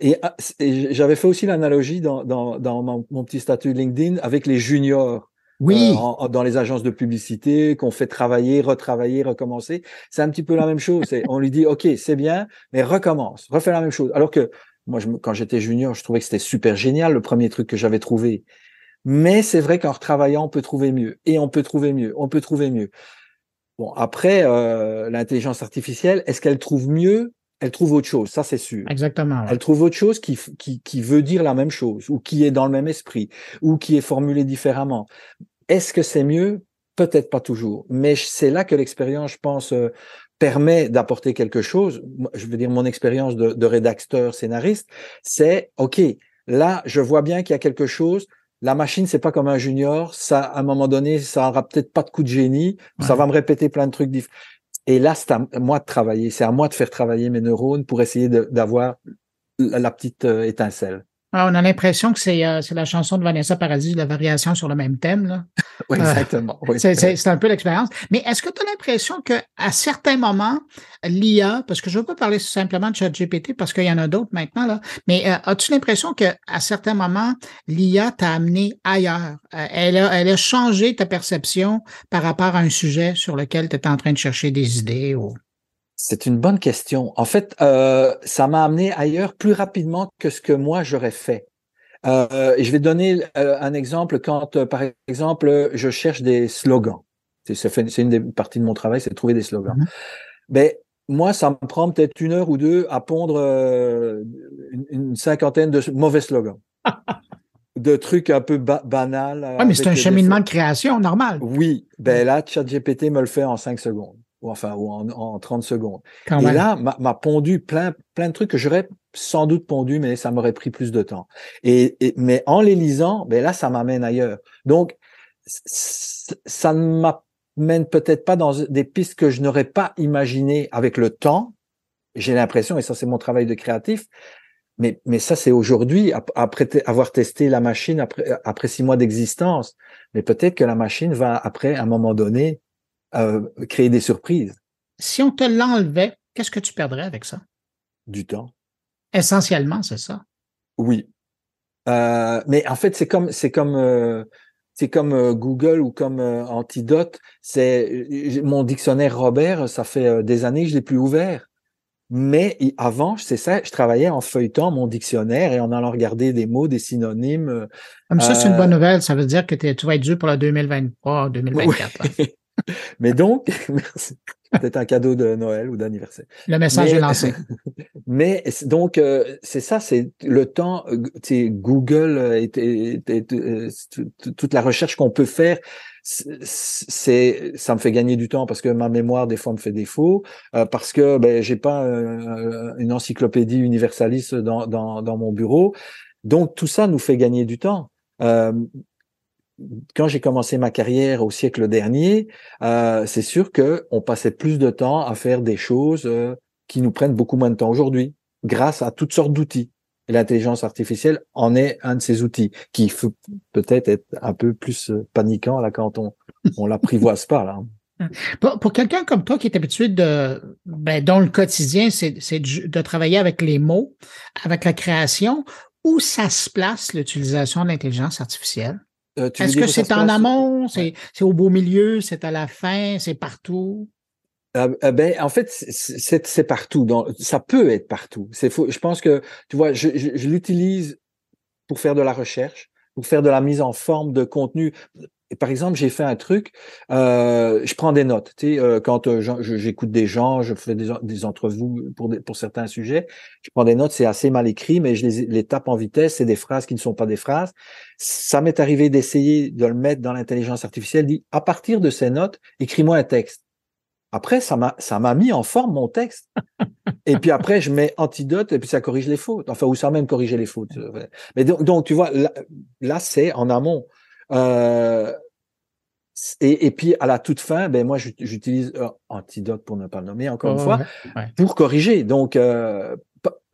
Et, ah, et j'avais fait aussi l'analogie dans, dans, dans mon, mon petit statut LinkedIn avec les juniors. Oui. euh, en- en- dans les agences de publicité qu'on fait travailler, retravailler, recommencer. C'est un petit peu la même chose. On lui dit, OK, c'est bien, mais recommence, refais la même chose. Alors que moi, je, quand j'étais junior, je trouvais que c'était super génial, le premier truc que j'avais trouvé. Mais c'est vrai qu'en retravaillant, on peut trouver mieux. Et on peut trouver mieux. On peut trouver mieux. Bon, après, euh, l'intelligence artificielle, est-ce qu'elle trouve mieux? Elle trouve autre chose, ça c'est sûr. Exactement. ouais. Elle trouve autre chose qui, qui, qui veut dire la même chose, ou qui est dans le même esprit, ou qui est formulé différemment. Est-ce que c'est mieux? Peut-être pas toujours. Mais c'est là que l'expérience, je pense, euh, permet d'apporter quelque chose. Je veux dire, mon expérience de, de rédacteur, scénariste, c'est, OK, là, je vois bien qu'il y a quelque chose. La machine, c'est pas comme un junior. Ça, à un moment donné, ça aura peut-être pas de coup de génie. Ça va me répéter plein de trucs différents. Et là, c'est à moi de travailler. C'est à moi de faire travailler mes neurones pour essayer d'avoir la, la petite euh, étincelle. Ah, on a l'impression que c'est euh, c'est la chanson de Vanessa Paradis, la variation sur le même thème. Là. [LAUGHS] Oui, exactement. oui. C'est- un peu l'expérience. Mais est-ce que tu as l'impression que à certains moments, l'IA, parce que je ne veux pas parler simplement de ChatGPT parce qu'il y en a d'autres maintenant, là, mais euh, as-tu l'impression que à certains moments, l'IA t'a amené ailleurs? Euh, elle, a, elle a changé ta perception par rapport à un sujet sur lequel tu étais en train de chercher des idées ou. C'est une bonne question. En fait, euh, ça m'a amené ailleurs plus rapidement que ce que moi j'aurais fait. Euh, je vais donner euh, un exemple quand, euh, par exemple, je cherche des slogans. C'est une des parties de mon travail, c'est de trouver des slogans. Mhm. Ben, moi, ça me prend peut-être une heure ou deux à pondre une, une cinquantaine de mauvais slogans. [LAUGHS] de trucs un peu ba banals. Oui, mais c'est un cheminement de création normal. Oui, ben là, ChatGPT me le fait en 5 secondes, ou enfin, ou en, en 30 secondes. Quand Et même. là, m'a m'a pondu plein, plein de trucs que j'aurais sans doute pondu, mais ça m'aurait pris plus de temps. Et, et- mais en les lisant, ben là, ça m'amène ailleurs. Donc, ça ne m'amène peut-être pas dans des pistes que je n'aurais pas imaginées avec le temps. J'ai l'impression, et ça c'est mon travail de créatif, mais, mais ça, c'est aujourd'hui, après avoir testé la machine après, après six mois d'existence. Mais peut-être que la machine va, après, à un moment donné, euh, créer des surprises. Si on te l'enlevait, qu'est-ce que tu perdrais avec ça? Du temps. Essentiellement, c'est ça? Oui. Euh, mais en fait, c'est comme, c'est comme, euh, c'est comme euh, Google ou comme euh, Antidote. C'est mon dictionnaire Robert, ça fait des années que je l'ai plus ouvert. Mais avant, c'est ça, je travaillais en feuilletant mon dictionnaire et en allant regarder des mots, des synonymes. Comme ça, c'est une bonne nouvelle. Ça veut dire que tu vas être dû pour la 2023, 2024. [LAUGHS] Mais donc, [LAUGHS] merci. Peut-être un cadeau de Noël ou d'anniversaire. Le message mais, est lancé. [LAUGHS] Mais donc, euh, c'est ça, c'est le temps, euh, Google et, euh, toute la recherche qu'on peut faire, c'est ça me fait gagner du temps parce que ma mémoire des fois me fait défaut parce que ben j'ai pas une encyclopédie universaliste dans, dans, dans mon bureau donc tout ça nous fait gagner du temps quand j'ai commencé ma carrière au siècle dernier, euh, c'est sûr que on passait plus de temps à faire des choses euh, qui nous prennent beaucoup moins de temps aujourd'hui, grâce à toutes sortes d'outils. L'intelligence artificielle en est un de ces outils qui peut peut-être être un peu plus euh, paniquant là quand on on l'apprivoise pas là. Pour, quelqu'un comme toi qui est habitué de, ben, le quotidien, c'est de travailler avec les mots, avec la création, où ça se place l'utilisation de l'intelligence artificielle? Euh, Est-ce que c'est en amont, c'est au beau milieu, c'est à la fin, c'est partout? Euh, euh, ben, en fait, c'est partout. Donc, ça peut être partout. C'est Je pense que, tu vois, je, je l'utilise pour faire de la recherche, pour faire de la mise en forme de contenu par exemple, j'ai fait un truc, euh, je prends des notes. Tu sais, euh, quand euh, j'écoute des gens, je fais des, des entrevues pour, pour certains sujets, je prends des notes, c'est assez mal écrit, mais je les, tape en vitesse, c'est des phrases qui ne sont pas des phrases. Ça m'est arrivé d'essayer de le mettre dans l'intelligence artificielle, dit, à partir de ces notes, écris-moi un texte. Après, ça m'a, mis en forme mon texte. et puis après, je mets antidote et puis ça corrige les fautes. Enfin, ou ça même corriger les fautes. Mais donc, tu vois, là c'est en amont. Euh, et, et, puis à la toute fin, ben moi j'utilise euh, antidote pour ne pas le nommer encore une fois pour corriger. Donc euh,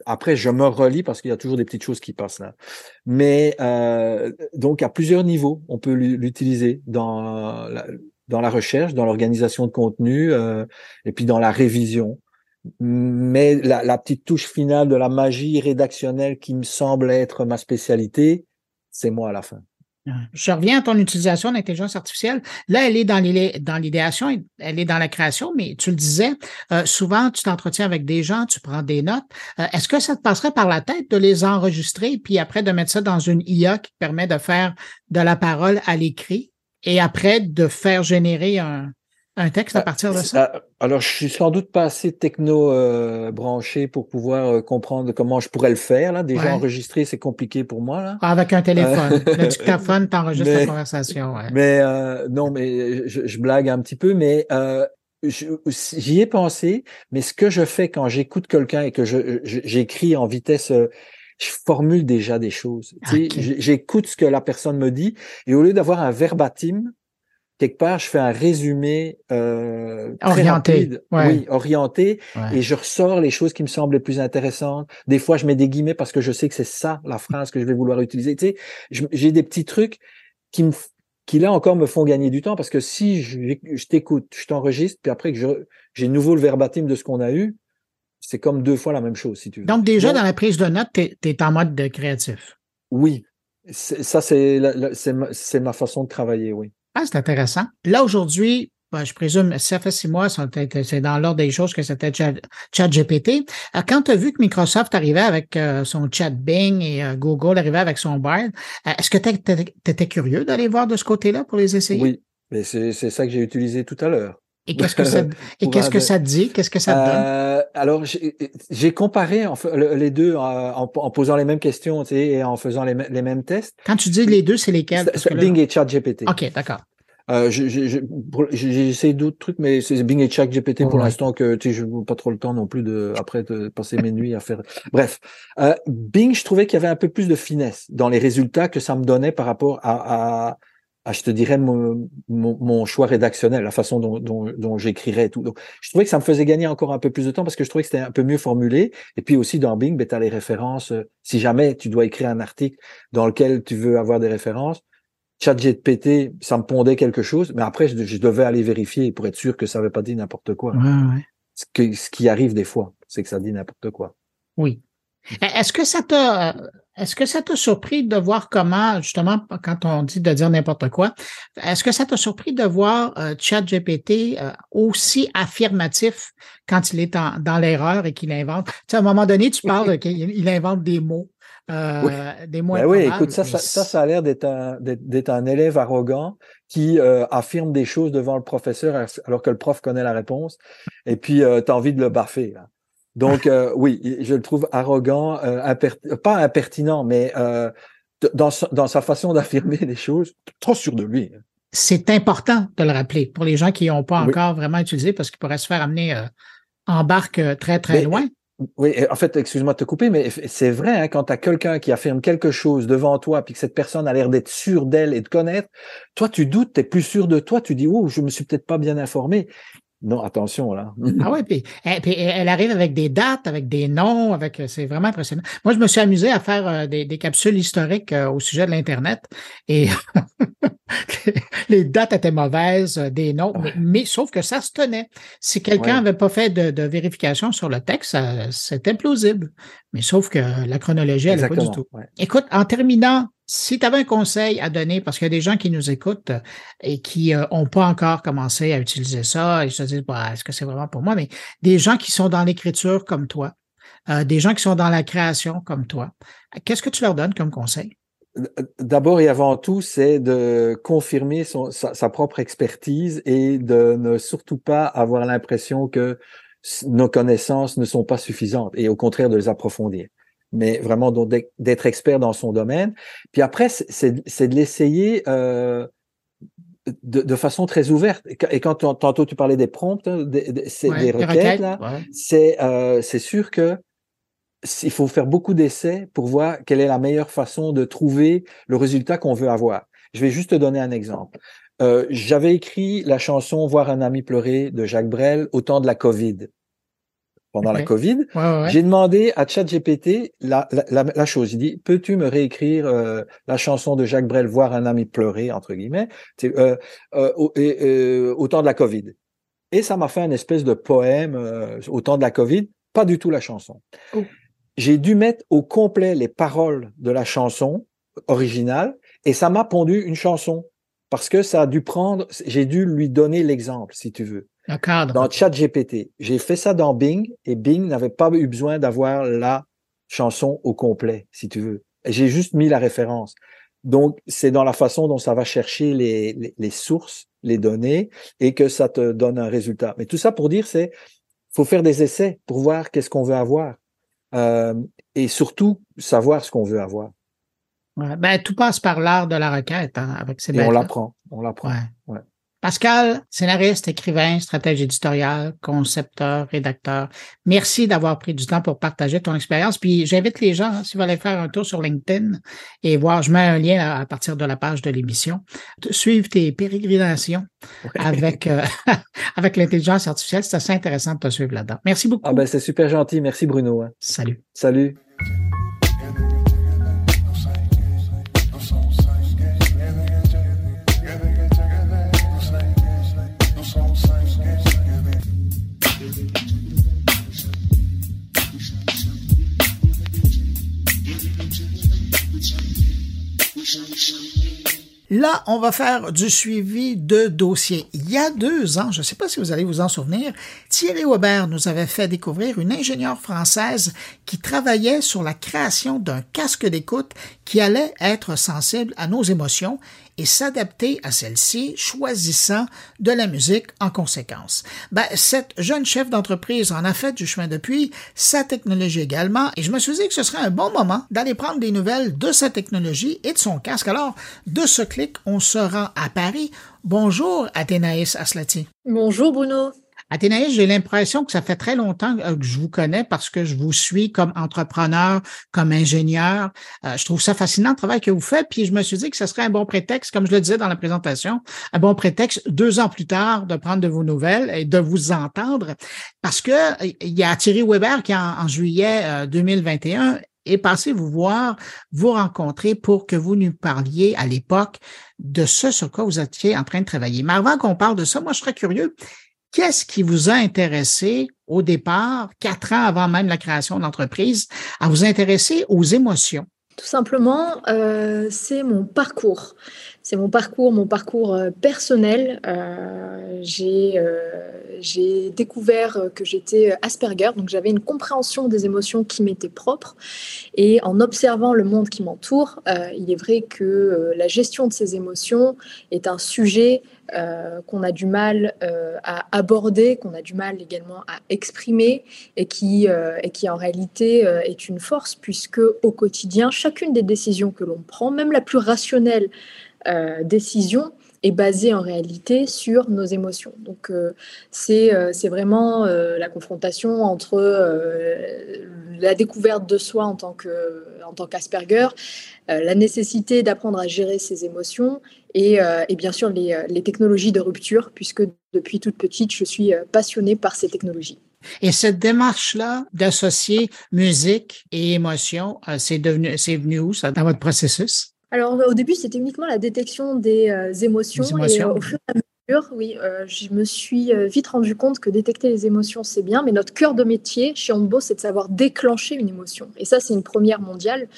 après je me relis parce qu'il y a toujours des petites choses qui passent là. Mais euh, donc à plusieurs niveaux, on peut l'utiliser dans la, dans la recherche, dans l'organisation de contenu euh, et puis dans la révision. Mais la, la petite touche finale de la magie rédactionnelle qui me semble être ma spécialité, c'est moi à la fin. Je reviens à ton utilisation de l'intelligence artificielle. Là, elle est dans l'idéation, elle est dans la création, mais tu le disais, euh, souvent, tu t'entretiens avec des gens, tu prends des notes. Euh, est-ce que ça te passerait par la tête de les enregistrer, puis après de mettre ça dans une IA qui permet de faire de la parole à l'écrit et après de faire générer un, un texte à ah, partir de ça? Ah, alors, je suis sans doute pas assez techno euh, branché pour pouvoir euh, comprendre comment je pourrais le faire. Là. Déjà enregistrer, c'est compliqué pour moi. Là. Ah, avec un téléphone. Euh, le dictaphone t'enregistre la [LAUGHS] conversation. Ouais. Mais non, mais je, je, blague un petit peu, mais j'y ai pensé. Mais ce que je fais quand j'écoute quelqu'un et que j'écris en vitesse je formule déjà des choses. J'écoute ce que la personne me dit et au lieu d'avoir un verbatim, quelque part, je fais un résumé euh, orienté, oui, orienté, et je ressors les choses qui me semblent les plus intéressantes. Des fois, je mets des guillemets parce que je sais que c'est ça la phrase que je vais vouloir utiliser. Tu sais, j'ai des petits trucs qui me qui là encore me font gagner du temps parce que si je, je t'écoute, je t'enregistre, puis après que j'ai nouveau le verbatim de ce qu'on a eu, c'est comme deux fois la même chose, si tu veux. Donc déjà, dans la prise de notes, tu es, en mode de créatif. Oui. Ça, c'est ma, ma façon de travailler, oui. Ah, c'est intéressant. Là, aujourd'hui, ben, je présume, ça fait six mois, c'est dans l'ordre des choses que c'était ChatGPT. Euh, quand tu as vu que Microsoft arrivait avec euh, son chat Bing et euh, Google arrivait avec son Bard, est-ce que tu étais curieux d'aller voir de ce côté-là pour les essayer? Oui, mais c'est ça que j'ai utilisé tout à l'heure. Et qu'est-ce que ça, [LAUGHS] et qu'est-ce que ça te dit? Qu'est-ce que ça te donne? alors, j'ai comparé les deux en, posant les mêmes questions et en faisant les, mêmes tests. Quand tu dis les deux, c'est lesquels? Bing et ChatGPT. OK, d'accord. Euh, j'ai essayé d'autres trucs, mais c'est Bing et Chat GPT pour l'instant que tu sais, je n'ai pas trop le temps non plus de après de passer mes nuits à faire. Bref, euh, Bing, je trouvais qu'il y avait un peu plus de finesse dans les résultats que ça me donnait par rapport à, à, à, je te dirais, mon, mon, mon, choix rédactionnel, la façon dont, dont, dont j'écrirais tout. Donc, je trouvais que ça me faisait gagner encore un peu plus de temps parce que je trouvais que c'était un peu mieux formulé. Et puis aussi dans Bing, ben, tu as les références. Euh, si jamais tu dois écrire un article dans lequel tu veux avoir des références, ChatGPT, ça me pondait quelque chose, mais après, je, je, devais aller vérifier pour être sûr que ça n'avait pas dit n'importe quoi. Ouais, ouais. Ce, que, ce qui arrive des fois, c'est que ça dit n'importe quoi. Oui. Est-ce que ça t'a est-ce que ça t'a surpris de voir comment, justement, quand on dit de dire n'importe quoi, est-ce que ça t'a surpris de voir euh, ChatGPT euh, aussi affirmatif quand il est en, dans l'erreur et qu'il invente? Tu sais, à un moment donné, tu parles [LAUGHS] qu'il invente des mots. Euh, oui. des mots ben oui, écoute, ça, ça, ça, ça, a l'air d'être un, d'être un élève arrogant qui euh, affirme des choses devant le professeur alors que le prof connaît la réponse. Et puis, euh, tu as envie de le baffer. Là. Donc, euh, oui, je le trouve arrogant, euh, pas impertinent, mais euh, dans, dans, sa façon [LAUGHS] d'affirmer les choses, trop sûr de lui. hein. C'est important de le rappeler pour les gens qui n'ont pas oui. encore vraiment utilisé parce qu'ils pourraient se faire amener en barque très, très mais, loin. Oui, en fait, excuse-moi de te couper, mais c'est vrai, hein, quand tu as quelqu'un qui affirme quelque chose devant toi, puis que cette personne a l'air d'être sûre d'elle et de connaître, toi, tu doutes, tu es plus sûr de toi, tu dis, oh, je me suis peut-être pas bien informé. Non, attention là. [LAUGHS] ah oui, puis, puis, elle arrive avec des dates, avec des noms, avec c'est vraiment impressionnant. Moi, je me suis amusé à faire euh, des, des, capsules historiques euh, au sujet de l'internet et [LAUGHS] les dates étaient mauvaises, euh, des noms, ouais. mais, mais, sauf que ça se tenait. Si quelqu'un n'avait ouais. pas fait de, de, vérification sur le texte, c'était plausible. Mais sauf que la chronologie, elle n'est pas du tout. Ouais. Écoute, en terminant, si tu avais un conseil à donner, parce qu'il y a des gens qui nous écoutent et qui n'ont euh, pas encore commencé à utiliser ça, et se disent, bah, est-ce que c'est vraiment pour moi? Mais des gens qui sont dans l'écriture comme toi, euh, des gens qui sont dans la création comme toi, qu'est-ce que tu leur donnes comme conseil? D'abord et avant tout, c'est de confirmer sa, propre expertise et de ne surtout pas avoir l'impression que nos connaissances ne sont pas suffisantes et au contraire de les approfondir mais vraiment d'être expert dans son domaine. Puis après, c'est de l'essayer euh, de, de, façon très ouverte. Et quand tantôt tu parlais des prompts, hein, des, des, ouais, des requêtes, requêtes là, ouais. c'est euh, sûr que il faut faire beaucoup d'essais pour voir quelle est la meilleure façon de trouver le résultat qu'on veut avoir. Je vais juste te donner un exemple. Euh, J'avais écrit la chanson Voir un ami pleurer de Jacques Brel au temps de la COVID pendant okay. la COVID. Ouais, ouais. J'ai demandé à ChatGPT la, la, la, la, chose. Il dit Peux-tu me réécrire euh, la chanson de Jacques Brel, voir un ami pleurer, entre guillemets, euh, euh, au, au, temps de la COVID? Et ça m'a fait une espèce de poème euh, au temps de la COVID, pas du tout la chanson. Oh. J'ai dû mettre au complet les paroles de la chanson originale et ça m'a pondu une chanson parce que ça a dû prendre, j'ai dû lui donner l'exemple, si tu veux. Dans ChatGPT. J'ai fait ça dans Bing et Bing n'avait pas eu besoin d'avoir la chanson au complet, si tu veux. J'ai juste mis la référence. Donc, c'est dans la façon dont ça va chercher les, les, les, sources, les données, et que ça te donne un résultat. Mais tout ça pour dire, c'est faut faire des essais pour voir qu'est-ce qu'on veut avoir. Euh, et surtout, savoir ce qu'on veut avoir. Ouais, ben, tout passe par l'art de la requête hein, avec ces Et on l'apprend. On l'apprend. Ouais. Ouais. Pascal, scénariste, écrivain, stratège éditorial, concepteur, rédacteur, merci d'avoir pris du temps pour partager ton expérience. Puis j'invite les gens, hein, s'ils veulent aller faire un tour sur LinkedIn et voir, je mets un lien à partir de la page de l'émission, suivre tes pérégrinations ouais. avec, euh, [LAUGHS] avec l'intelligence artificielle. C'est assez intéressant de te suivre là-dedans. Merci beaucoup. Ah ben, c'est super gentil. Merci Bruno. Hein. Salut. Salut. Là, on va faire du suivi de dossiers. Il y a deux ans, je ne sais pas si vous allez vous en souvenir, Thierry Weber nous avait fait découvrir une ingénieure française qui travaillait sur la création d'un casque d'écoute qui allait être sensible à nos émotions et s'adapter à celle-ci, choisissant de la musique en conséquence. Ben, cette jeune chef d'entreprise en a fait du chemin depuis, sa technologie également, et je me suis dit que ce serait un bon moment d'aller prendre des nouvelles de sa technologie et de son casque. Alors, de ce clic, on se rend à Paris. Bonjour, Athénaïs Aslati. Bonjour, Bruno. Athénaïs, j'ai l'impression que ça fait très longtemps euh, que je vous connais parce que je vous suis comme entrepreneur, comme ingénieur. Euh, je trouve ça fascinant le travail que vous faites. Puis je me suis dit que ce serait un bon prétexte, comme je le disais dans la présentation, un bon prétexte deux ans plus tard de prendre de vos nouvelles et de vous entendre. Parce que il y a Thierry Weber qui en, juillet 2021 est passé vous voir, vous rencontrer pour que vous nous parliez à l'époque de ce sur quoi vous étiez en train de travailler. Mais avant qu'on parle de ça, moi, je serais curieux. Qu'est-ce qui vous a intéressé au départ, quatre ans avant même la création de l'entreprise, à vous intéresser aux émotions? Tout simplement, euh, c'est mon parcours. C'est mon parcours, mon parcours euh, personnel. Euh, j'ai j'ai découvert que j'étais Asperger, donc j'avais une compréhension des émotions qui m'était propre. Et en observant le monde qui m'entoure, il est vrai que la gestion de ces émotions est un sujet euh, qu'on a du mal euh, à aborder, qu'on a du mal également à exprimer et qui, euh, et qui en réalité est une force puisque au quotidien, chacune des décisions que l'on prend, même la plus rationnelle décision, est basée en réalité sur nos émotions. Donc c'est c'est vraiment la confrontation entre la découverte de soi en tant que en tant qu'Asperger, la nécessité d'apprendre à gérer ses émotions euh, et, bien sûr euh, les, technologies de rupture, puisque depuis toute petite, je suis euh, passionnée par ces technologies. Et cette démarche-là d'associer musique et émotion, c'est venu où ça dans votre processus? Alors au début, c'était uniquement la détection des émotions, émotions. Et au fur et à mesure oui, euh, je me suis euh, vite rendu compte que détecter les émotions, c'est bien, mais notre cœur de métier chez Onbo, c'est de savoir déclencher une émotion. Et ça, c'est une première mondiale.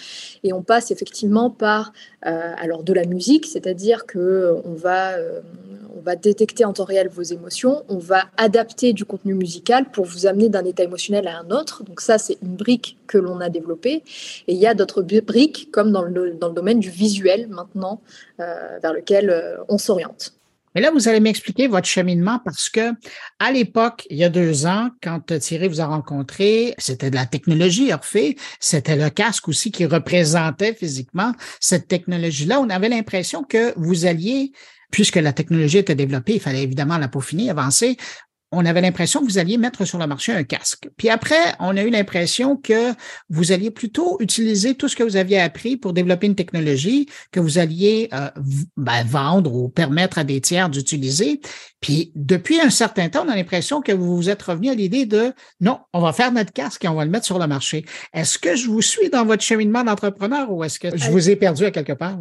Et on passe effectivement par euh, alors de la musique, c'est-à-dire que on va, on va détecter en temps réel vos émotions, on va adapter du contenu musical pour vous amener d'un état émotionnel à un autre. Donc ça, c'est une brique que l'on a développée. Et il y a d'autres briques, comme dans le, dans le domaine du visuel maintenant, vers lequel on s'oriente. Mais là, vous allez m'expliquer votre cheminement parce que à l'époque, il y a deux ans, quand Thierry vous a rencontré, c'était de la technologie Orphée, c'était le casque aussi qui représentait physiquement cette technologie-là. On avait l'impression que vous alliez puisque la technologie était développée, il fallait évidemment la peaufiner, avancer on avait l'impression que vous alliez mettre sur le marché un casque. Puis après, on a eu l'impression que vous alliez plutôt utiliser tout ce que vous aviez appris pour développer une technologie que vous alliez euh, ben, vendre ou permettre à des tiers d'utiliser. Puis depuis un certain temps, on a l'impression que vous vous êtes revenu à l'idée de non, on va faire notre casque et on va le mettre sur le marché. Est-ce que je vous suis dans votre cheminement d'entrepreneur ou est-ce que je vous ai perdu à quelque part?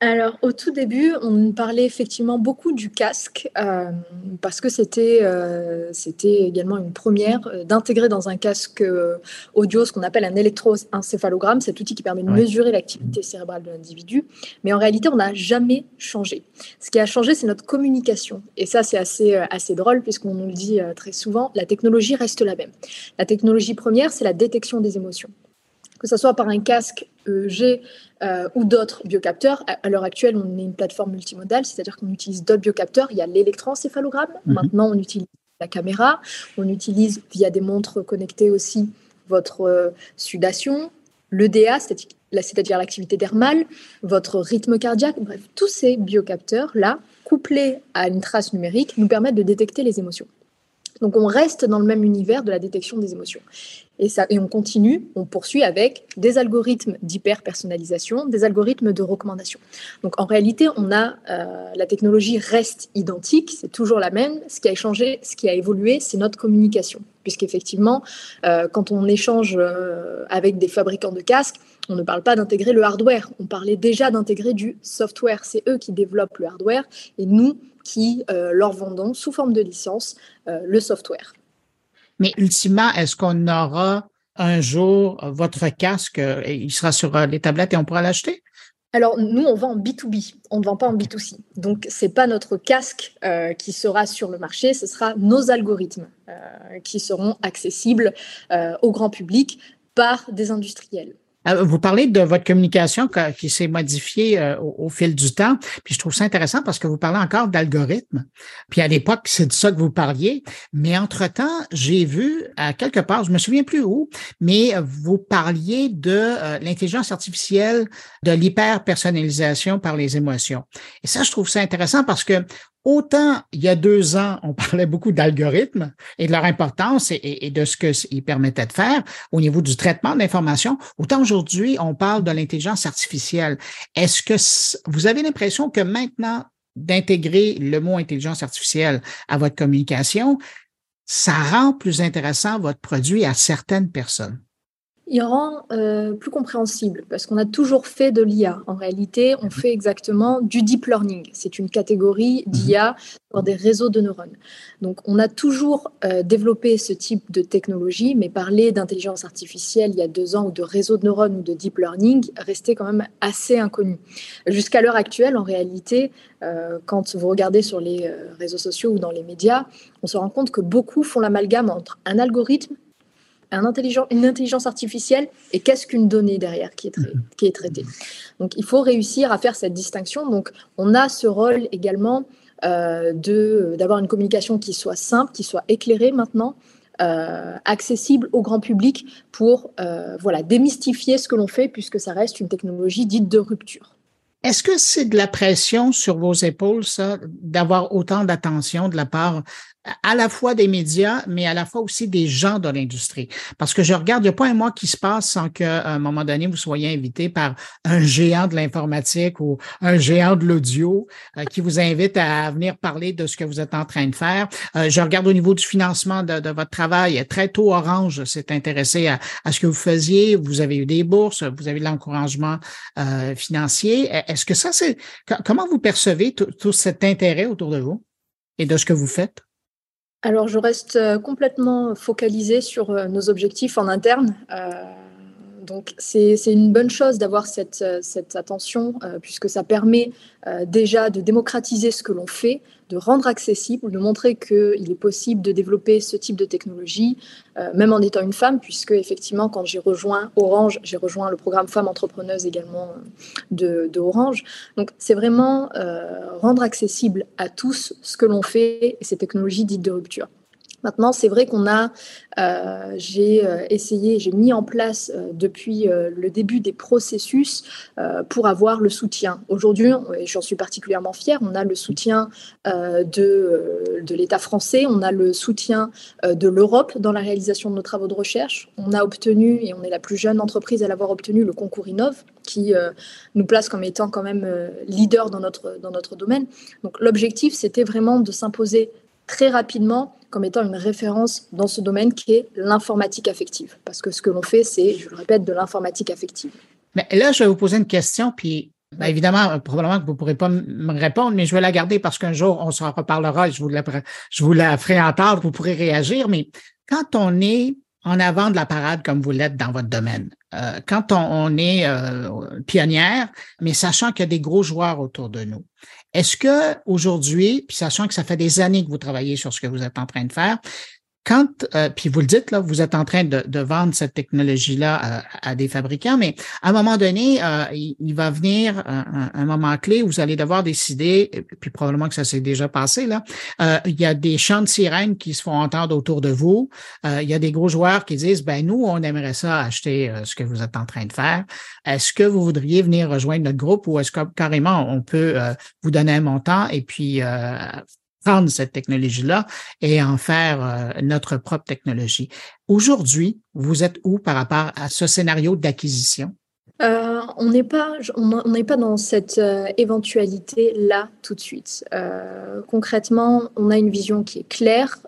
Alors, au tout début, on parlait effectivement beaucoup du casque euh, parce que c'était euh, c'était également une première euh, d'intégrer dans un casque audio ce qu'on appelle un électroencéphalogramme, cet outil qui permet de mesurer l'activité cérébrale de l'individu. Mais en réalité, on n'a jamais changé. Ce qui a changé, c'est notre communication. Et ça, c'est assez, assez drôle puisqu'on nous le dit très souvent, la technologie reste la même. La technologie première, c'est la détection des émotions que ce soit par un casque EEG euh, ou d'autres biocapteurs. À, l'heure actuelle, on est une plateforme multimodale, c'est-à-dire qu'on utilise d'autres biocapteurs. Il y a l'électroencéphalogramme. Mhm. Maintenant, on utilise la caméra. On utilise via des montres connectées aussi votre euh, sudation, l'EDA, c'est-à-dire l'activité dermale, votre rythme cardiaque. Bref, tous ces biocapteurs-là, couplés à une trace numérique, nous permettent de détecter les émotions. Donc on reste dans le même univers de la détection des émotions. Et, ça, et on continue, on poursuit avec des algorithmes d'hyper-personnalisation, des algorithmes de recommandation. Donc en réalité, on a euh, la technologie reste identique, c'est toujours la même. Ce qui a changé, ce qui a évolué, c'est notre communication. Puisqu'effectivement, euh, quand on échange euh, avec des fabricants de casques, on ne parle pas d'intégrer le hardware, on parlait déjà d'intégrer du software. C'est eux qui développent le hardware et nous qui euh, leur vendons sous forme de licence le software. Mais ultimement, est-ce qu'on aura un jour votre casque, et il sera sur euh, les tablettes et on pourra l'acheter? Alors, nous, on vend en B2B, on ne vend pas en B2C. Donc, ce n'est pas notre casque euh, qui sera sur le marché, ce sera nos algorithmes euh, qui seront accessibles au grand public par des industriels. Euh, vous parlez de votre communication qui s'est modifiée euh, au, fil du temps, puis je trouve ça intéressant parce que vous parlez encore d'algorithmes. Puis à l'époque, c'est de ça que vous parliez, mais entre-temps, j'ai vu à quelque part, je me souviens plus où, mais vous parliez de euh, l'intelligence artificielle, de l'hyper-personnalisation par les émotions. Et ça, je trouve ça intéressant parce que Autant il y a deux ans, on [LAUGHS] parlait beaucoup d'algorithmes et de leur importance et, de ce qu'ils permettaient de faire au niveau du traitement d'informations, autant aujourd'hui, on parle de l'intelligence artificielle. Est-ce que vous avez l'impression que maintenant, d'intégrer le mot intelligence artificielle à votre communication, ça rend plus intéressant votre produit à certaines personnes? Il rend euh, plus compréhensible parce qu'on a toujours fait de l'IA. En réalité, on fait exactement du deep learning. C'est une catégorie mhm. d'IA dans des réseaux de neurones. Donc, on a toujours euh, développé ce type de technologie, mais parler d'intelligence artificielle il y a deux ans ou de réseau de neurones ou de deep learning restait quand même assez inconnu. Jusqu'à l'heure actuelle, en réalité, euh, quand vous regardez sur les réseaux sociaux ou dans les médias, on se rend compte que beaucoup font l'amalgame entre un algorithme un intelligent, une intelligence artificielle et qu'est-ce qu'une donnée derrière qui est, mhm. qui est traitée. Donc il faut réussir à faire cette distinction. Donc on a ce rôle également euh, d'avoir une communication qui soit simple, qui soit éclairée maintenant, euh, accessible au grand public pour euh, voilà démystifier ce que l'on fait puisque ça reste une technologie dite de rupture. Est-ce que c'est de la pression sur vos épaules, ça, d'avoir autant d'attention de la part à la fois des médias, mais à la fois aussi des gens de l'industrie. Parce que je regarde, il n'y a pas un mois qui se passe sans qu'à un moment donné, vous soyez invité par un géant de l'informatique ou un géant de l'audio euh, qui vous invite à venir parler de ce que vous êtes en train de faire. Euh, je regarde au niveau du financement de, votre travail. Très tôt, Orange s'est intéressé à, ce que vous faisiez. Vous avez eu des bourses, vous avez eu l'encouragement euh, financier. Est-ce que ça, c'est... Comment vous percevez tout cet intérêt autour de vous et de ce que vous faites? Alors, je reste euh, complètement focalisée sur euh, nos objectifs en interne. Euh, donc, c'est une bonne chose d'avoir cette, cette, attention, puisque ça permet déjà de démocratiser ce que l'on fait, de rendre accessible, de montrer qu'il est possible de développer ce type de technologie, euh, même en étant une femme, puisque effectivement, quand j'ai rejoint Orange, j'ai rejoint le programme Femmes Entrepreneuses également de, Orange. Donc, c'est vraiment euh, rendre accessible à tous ce que l'on fait et ces technologies dites de rupture. Maintenant, c'est vrai qu'on a, euh, j'ai euh, essayé, j'ai mis en place euh, depuis le début des processus pour avoir le soutien. Aujourd'hui, j'en suis particulièrement fière, on a le soutien de, de l'État français, on a le soutien de l'Europe dans la réalisation de nos travaux de recherche. On a obtenu, et on est la plus jeune entreprise à l'avoir obtenu, le concours Innov, qui nous place comme étant quand même leader dans notre, dans notre domaine. Donc l'objectif, c'était vraiment de s'imposer très rapidement comme étant une référence dans ce domaine qui est l'informatique affective. Parce que ce que l'on fait, c'est, je le répète, de l'informatique affective. Mais là, je vais vous poser une question, puis ben, évidemment, probablement que vous ne pourrez pas me répondre, mais je vais la garder parce qu'un jour, on se reparlera et je vous, la, je vous la ferai entendre, vous pourrez réagir. Mais quand on est en avant de la parade comme vous l'êtes dans votre domaine, euh, quand on, est euh, pionnière, mais sachant qu'il y a des gros joueurs autour de nous, est-ce que aujourd'hui, puis sachant que ça fait des années que vous travaillez sur ce que vous êtes en train de faire, quand, euh, puis vous le dites, là, vous êtes en train de, de vendre cette technologie-là à, à, des fabricants, mais à un moment donné, euh, il, va venir un, un, moment clé où vous allez devoir décider, puis probablement que ça s'est déjà passé, là, euh, il y a des chants de sirènes qui se font entendre autour de vous. Euh, il y a des gros joueurs qui disent, ben nous, on aimerait ça acheter ce que vous êtes en train de faire. Est-ce que vous voudriez venir rejoindre notre groupe ou est-ce que carrément on peut vous donner un montant et puis prendre cette technologie-là et en faire euh, notre propre technologie. Aujourd'hui, vous êtes où par rapport à ce scénario d'acquisition? Euh, on n'est pas, on n'est pas dans cette euh, éventualité là tout de suite. concrètement, on a une vision qui est claire.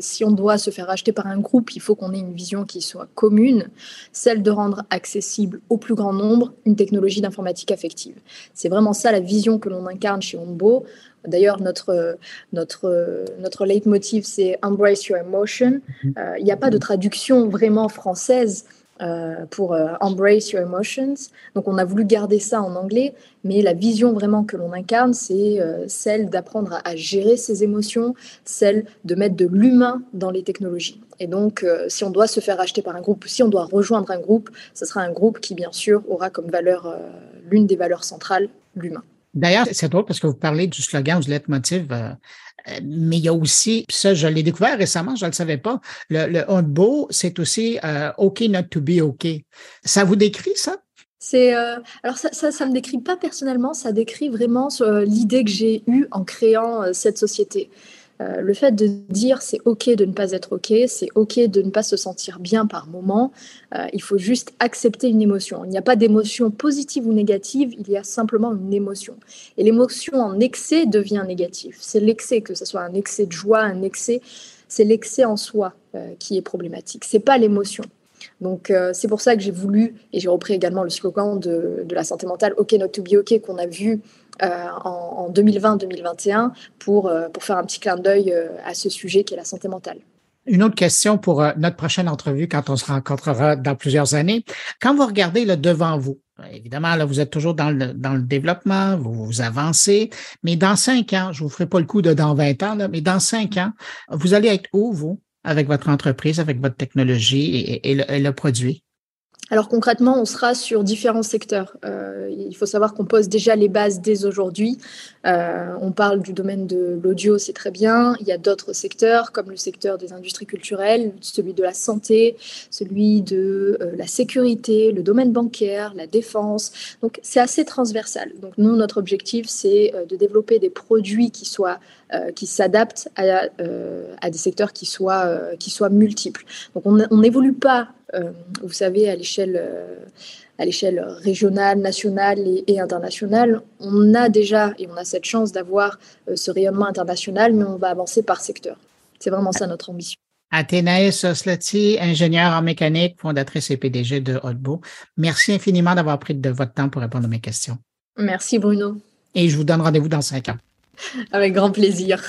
si on doit se faire acheter par un groupe, il faut qu'on ait une vision qui soit commune, celle de rendre accessible au plus grand nombre une technologie d'informatique affective. C'est vraiment ça la vision que l'on incarne chez Onbo. D'ailleurs, notre, notre, notre leitmotiv, c'est Embrace Your Emotion. Mhm. Euh, il n'y a pas de traduction vraiment française euh, pour euh, Embrace Your Emotions. Donc, on a voulu garder ça en anglais, mais la vision vraiment que l'on incarne, c'est celle d'apprendre à, gérer ses émotions, celle de mettre de l'humain dans les technologies. Et donc, si on doit se faire acheter par un groupe, si on doit rejoindre un groupe, ce sera un groupe qui, bien sûr, aura comme valeur, l'une des valeurs centrales, l'humain. D'ailleurs, c'est drôle parce que vous parlez du slogan, du leitmotiv, euh, euh, mais il y a aussi, ça, je l'ai découvert récemment, je ne le savais pas, le, le c'est aussi euh, OK not to be OK. Ça vous décrit ça? C'est euh, alors ça, ça, me décrit pas personnellement, ça décrit vraiment l'idée que j'ai eue en créant cette société. Le fait de dire c'est ok de ne pas être ok, c'est ok de ne pas se sentir bien par moment. il faut juste accepter une émotion. Il n'y a pas d'émotion positive ou négative, il y a simplement une émotion. Et l'émotion en excès devient négative. C'est l'excès, que ce soit un excès de joie, un excès, c'est l'excès en soi qui est problématique. C'est pas l'émotion. Donc euh, c'est pour ça que j'ai voulu, et j'ai repris également le slogan de, la santé mentale OK not to be OK qu'on a vu euh, en, 2020-2021 pour, euh, pour faire un petit clin d'œil à ce sujet qui est la santé mentale. Une autre question pour notre prochaine entrevue quand on se rencontrera dans plusieurs années. Quand vous regardez le devant vous, évidemment, là, vous êtes toujours dans le, dans le développement, vous, avancez, mais dans cinq ans, je vous ferai pas le coup de dans 20 ans, là, mais dans cinq ans, vous allez être où, vous, avec votre entreprise, avec votre technologie et, le, produit? Alors concrètement, on sera sur différents secteurs. Euh, il faut savoir qu'on pose déjà les bases dès aujourd'hui. Euh, on parle du domaine de l'audio, c'est très bien. Il y a d'autres secteurs comme le secteur des industries culturelles, celui de la santé, celui de euh, la sécurité, le domaine bancaire, la défense. Donc c'est assez transversal. Donc nous, notre objectif, c'est de développer des produits qui soient qui s'adaptent à, à, des secteurs qui soient, qui soient multiples. Donc on n'évolue pas vous savez, à l'échelle euh, à l'échelle régionale, nationale et, internationale. On a déjà, et on a cette chance d'avoir euh, ce rayonnement international, mais on va avancer par secteur. C'est vraiment ça notre ambition. Athénaïs Oslati, ingénieure en mécanique, fondatrice et PDG de Hotbo. Merci infiniment d'avoir pris de votre temps pour répondre à mes questions. Merci Bruno. Et je vous donne rendez-vous dans cinq ans. Avec grand plaisir.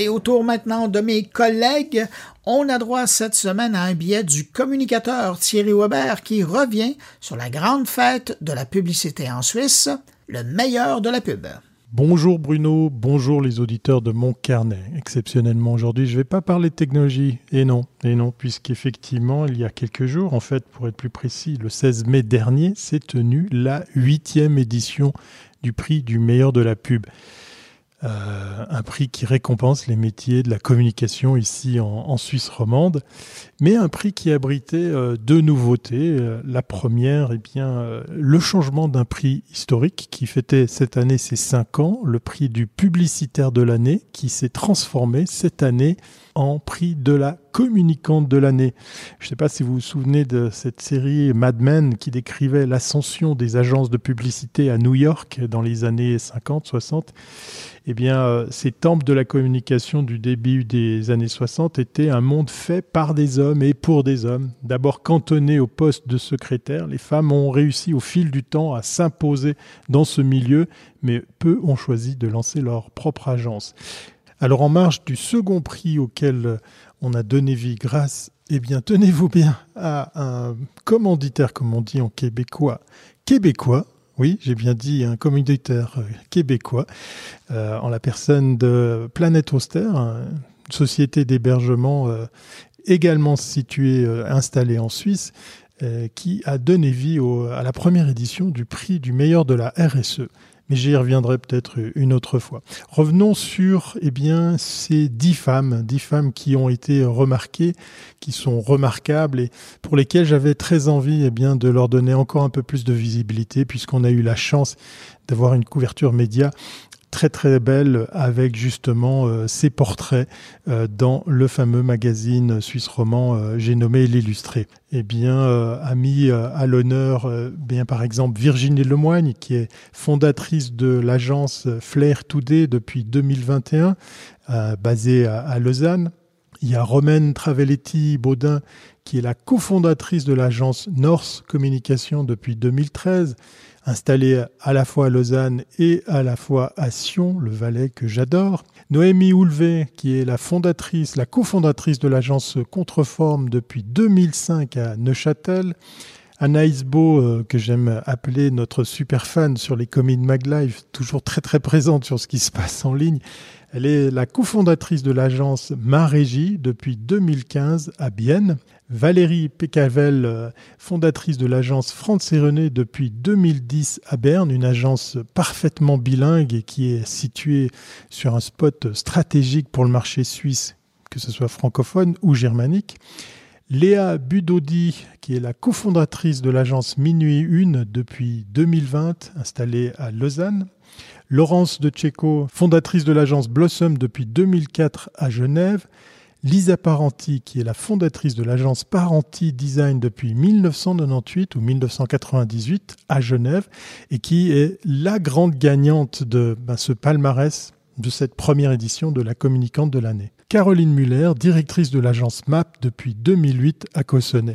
Allez, autour maintenant de mes collègues, on a droit cette semaine à un billet du communicateur Thierry Weber qui revient sur la grande fête de la publicité en Suisse, le meilleur de la pub. Bonjour Bruno, bonjour les auditeurs de mon carnet. Exceptionnellement aujourd'hui, je ne vais pas parler de technologie. Et non, et non, puisqu'effectivement, il y a quelques jours, en fait, pour être plus précis, le 16 mai dernier, s'est tenue la huitième édition du prix du meilleur de la pub. Euh, un prix qui récompense les métiers de la communication ici en, Suisse romande, mais un prix qui abritait euh, deux nouveautés. Euh, la première, eh bien, le changement d'un prix historique qui fêtait cette année ses cinq ans, le prix du publicitaire de l'année, qui s'est transformé cette année en prix de la communicante de l'année. Je ne sais pas si vous vous souvenez de cette série Mad Men qui décrivait l'ascension des agences de publicité à New York dans les années 50, 60 eh bien, euh, ces temples de la communication du début des années 60 étaient un monde fait par des hommes et pour des hommes. D'abord cantonnés au poste de secrétaire, les femmes ont réussi au fil du temps à s'imposer dans ce milieu, mais peu ont choisi de lancer leur propre agence. Alors en marge du second prix auquel on a donné vie grâce, eh bien tenez-vous bien à un commanditaire, comme on dit en québécois, québécois, oui, j'ai bien dit un commanditaire euh, québécois, euh, en la personne de Planète Auster, une société d'hébergement euh, également située, installée en Suisse, qui a donné vie à la première édition du prix du meilleur de la RSE mais j'y reviendrai peut-être une autre fois. Revenons sur eh bien, ces dix femmes, dix femmes qui ont été remarquées, qui sont remarquables et pour lesquelles j'avais très envie eh bien, de leur donner encore un peu plus de visibilité puisqu'on a eu la chance d'avoir une couverture média très très belle avec justement euh, ses portraits euh, dans le fameux magazine suisse roman euh, j'ai nommé l'illustré. Eh bien, a à l'honneur bien par exemple Virginie Lemoigne qui est fondatrice de l'agence Flair Today depuis 2021 basée à, Lausanne. Il y a Romaine Travelletti Baudin qui est la cofondatrice de l'agence North Communication depuis 2013 installée à la fois à Lausanne et à la fois à Sion, le Valais que j'adore. Noémie Houlvet, qui est la fondatrice, la cofondatrice de l'agence Contreforme depuis 2005 à Neuchâtel. Anaïs Beau, euh, que j'aime appeler notre super fan sur les Comin Mag Live, toujours très très présente sur ce qui se passe en ligne. Elle est la cofondatrice de l'agence Marégie depuis 2015 à Bienne. Valérie Pécavel, euh, fondatrice de l'agence France et René depuis 2010 à Berne, une agence parfaitement bilingue et qui est située sur un spot stratégique pour le marché suisse, que ce soit francophone ou germanique. Léa Budodi, qui est la cofondatrice de l'agence Minuit 1 depuis 2020, installée à Lausanne. Laurence de Tchéco, fondatrice de l'agence Blossom depuis 2004 à Genève. Lisa Parenti, qui est la fondatrice de l'agence Parenti Design depuis 1998 ou 1998 à Genève et qui est la grande gagnante de ben, ce palmarès de cette première édition de la communicante de l'année. Caroline Muller, directrice de l'agence MAP depuis 2008 à Cossonay.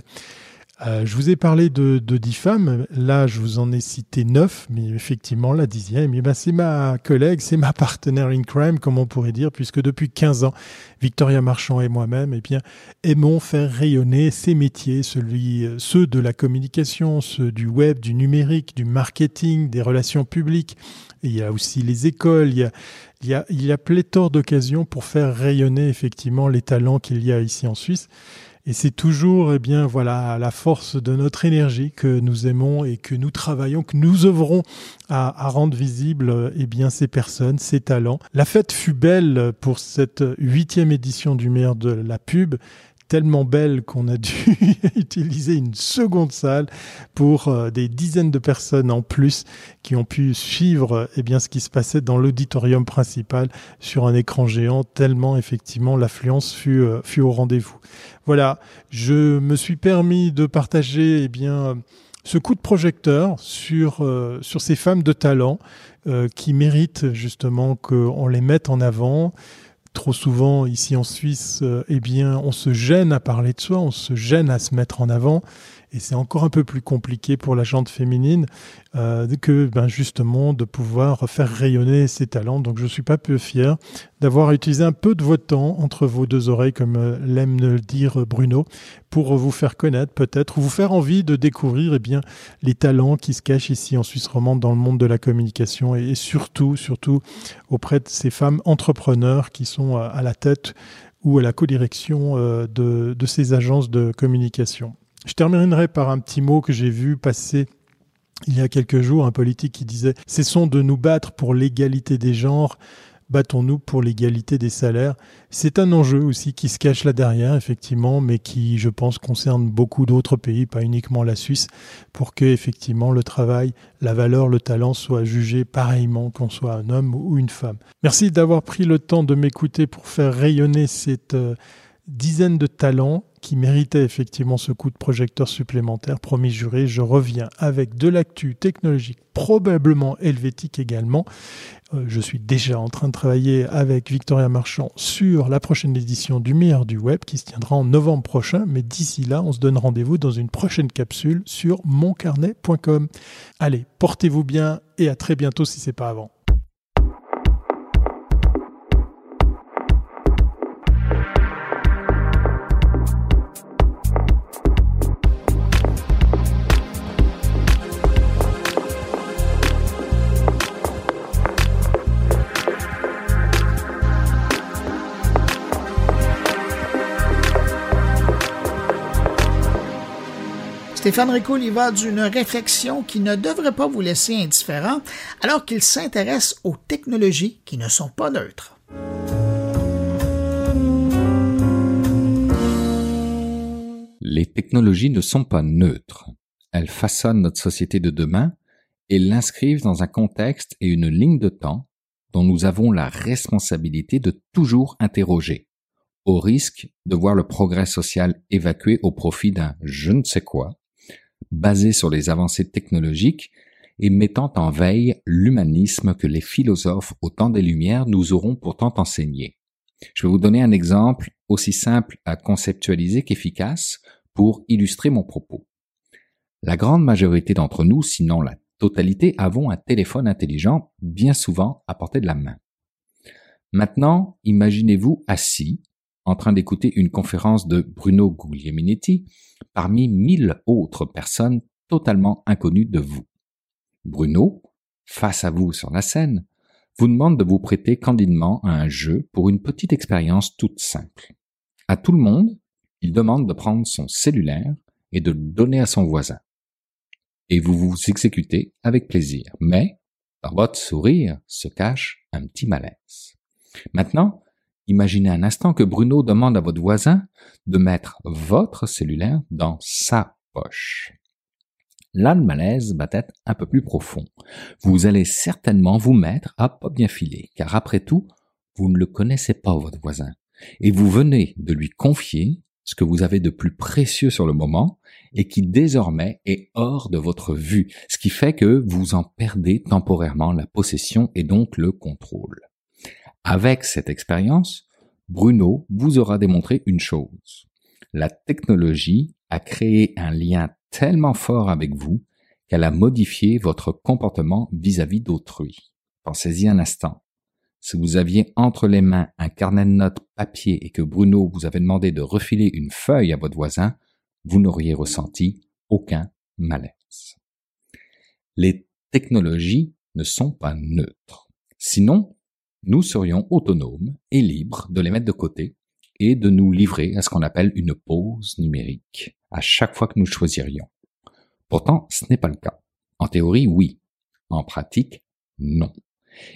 Euh, je vous ai parlé de, de 10 femmes, là je vous en ai cité 9, mais effectivement la dixième, eh ben, c'est ma collègue, c'est ma partenaire in crime, comme on pourrait dire, puisque depuis 15 ans, Victoria Marchand et moi-même eh bien, aimons faire rayonner ces métiers, celui, euh, ceux de la communication, ceux du web, du numérique, du marketing, des relations publiques. il y a aussi les écoles, il y a, il y a, il y a pléthore d'occasions pour faire rayonner effectivement les talents qu'il y a ici en Suisse. Et c'est toujours, eh bien, voilà, la force de notre énergie que nous aimons et que nous travaillons, que nous œuvrons à, rendre visibles, eh bien, ces personnes, ces talents. La fête fut belle pour cette huitième édition du meilleur de la pub tellement belle qu'on a dû [LAUGHS] utiliser une seconde salle pour euh, des dizaines de personnes en plus qui ont pu suivre eh bien ce qui se passait dans l'auditorium principal sur un écran géant tellement effectivement l'affluence fut euh, fut au rendez-vous. Voilà, je me suis permis de partager eh bien ce coup de projecteur sur euh, sur ces femmes de talent qui méritent justement qu'on les mette en avant trop souvent ici en Suisse, euh, eh bien, on se gêne à parler de soi, on se gêne à se mettre en avant et c'est encore un peu plus compliqué pour la jante féminine euh, que ben, justement de pouvoir faire rayonner ses talents. Donc je suis pas peu fier d'avoir utilisé un peu de votre temps entre vos deux oreilles, comme euh, l'aime le dire Bruno, pour vous faire connaître peut-être ou vous faire envie de découvrir eh bien les talents qui se cachent ici en Suisse romande dans le monde de la communication et, surtout surtout auprès de ces femmes entrepreneurs qui sont à, la tête ou à la codirection euh, de, de ces agences de communication. Je terminerai par un petit mot que j'ai vu passer il y a quelques jours, un politique qui disait Cessons de nous battre pour l'égalité des genres, battons-nous pour l'égalité des salaires. C'est un enjeu aussi qui se cache là derrière, effectivement, mais qui, je pense, concerne beaucoup d'autres pays, pas uniquement la Suisse, pour que, effectivement, le travail, la valeur, le talent soient jugés pareillement qu'on soit un homme ou une femme. Merci d'avoir pris le temps de m'écouter pour faire rayonner cette euh, dizaine de talents qui méritait effectivement ce coup de projecteur supplémentaire. Promis juré, je reviens avec de l'actu technologique, probablement helvétique également. Euh, je suis déjà en train de travailler avec Victoria Marchand sur la prochaine édition du meilleur du web qui se tiendra en novembre prochain. Mais d'ici là, on se donne rendez-vous dans une prochaine capsule sur moncarnet.com. Allez, portez-vous bien et à très bientôt si c'est pas avant. Stéphane Ricoul y va d'une réflexion qui ne devrait pas vous laisser indifférent alors qu'il s'intéresse aux technologies qui ne sont pas neutres. Les technologies ne sont pas neutres. Elles façonnent notre société de demain et l'inscrivent dans un contexte et une ligne de temps dont nous avons la responsabilité de toujours interroger, au risque de voir le progrès social évacué au profit d'un je ne sais quoi, basé sur les avancées technologiques et mettant en veille l'humanisme que les philosophes au temps des Lumières nous auront pourtant enseigné. Je vais vous donner un exemple aussi simple à conceptualiser qu'efficace pour illustrer mon propos. La grande majorité d'entre nous, sinon la totalité, avons un téléphone intelligent bien souvent à portée de la main. Maintenant, imaginez-vous assis en train d'écouter une conférence de Bruno Guglielminetti parmi mille autres personnes totalement inconnu de vous. Bruno, face à vous sur la scène, vous demande de vous prêter candidement à un jeu pour une petite expérience toute simple. À tout le monde, il demande de prendre son cellulaire et de le donner à son voisin. Et vous vous exécutez avec plaisir, mais dans votre sourire se cache un petit malaise. Maintenant, imaginez un instant que Bruno demande à votre voisin de mettre votre cellulaire dans sa poche. Là, le malaise va être un peu plus profond. Vous allez certainement vous mettre à pas bien filer, car après tout, vous ne le connaissez pas, votre voisin. Et vous venez de lui confier ce que vous avez de plus précieux sur le moment et qui désormais est hors de votre vue, ce qui fait que vous en perdez temporairement la possession et donc le contrôle. Avec cette expérience, Bruno vous aura démontré une chose. La technologie a créé un lien tellement fort avec vous qu'elle a modifié votre comportement vis-à-vis d'autrui. Pensez-y un instant. Si vous aviez entre les mains un carnet de notes papier et que Bruno vous avait demandé de refiler une feuille à votre voisin, vous n'auriez ressenti aucun malaise. Les technologies ne sont pas neutres. Sinon, nous serions autonomes et libres de les mettre de côté et de nous livrer à ce qu'on appelle une pause numérique à chaque fois que nous choisirions. Pourtant, ce n'est pas le cas. En théorie, oui. En pratique, non.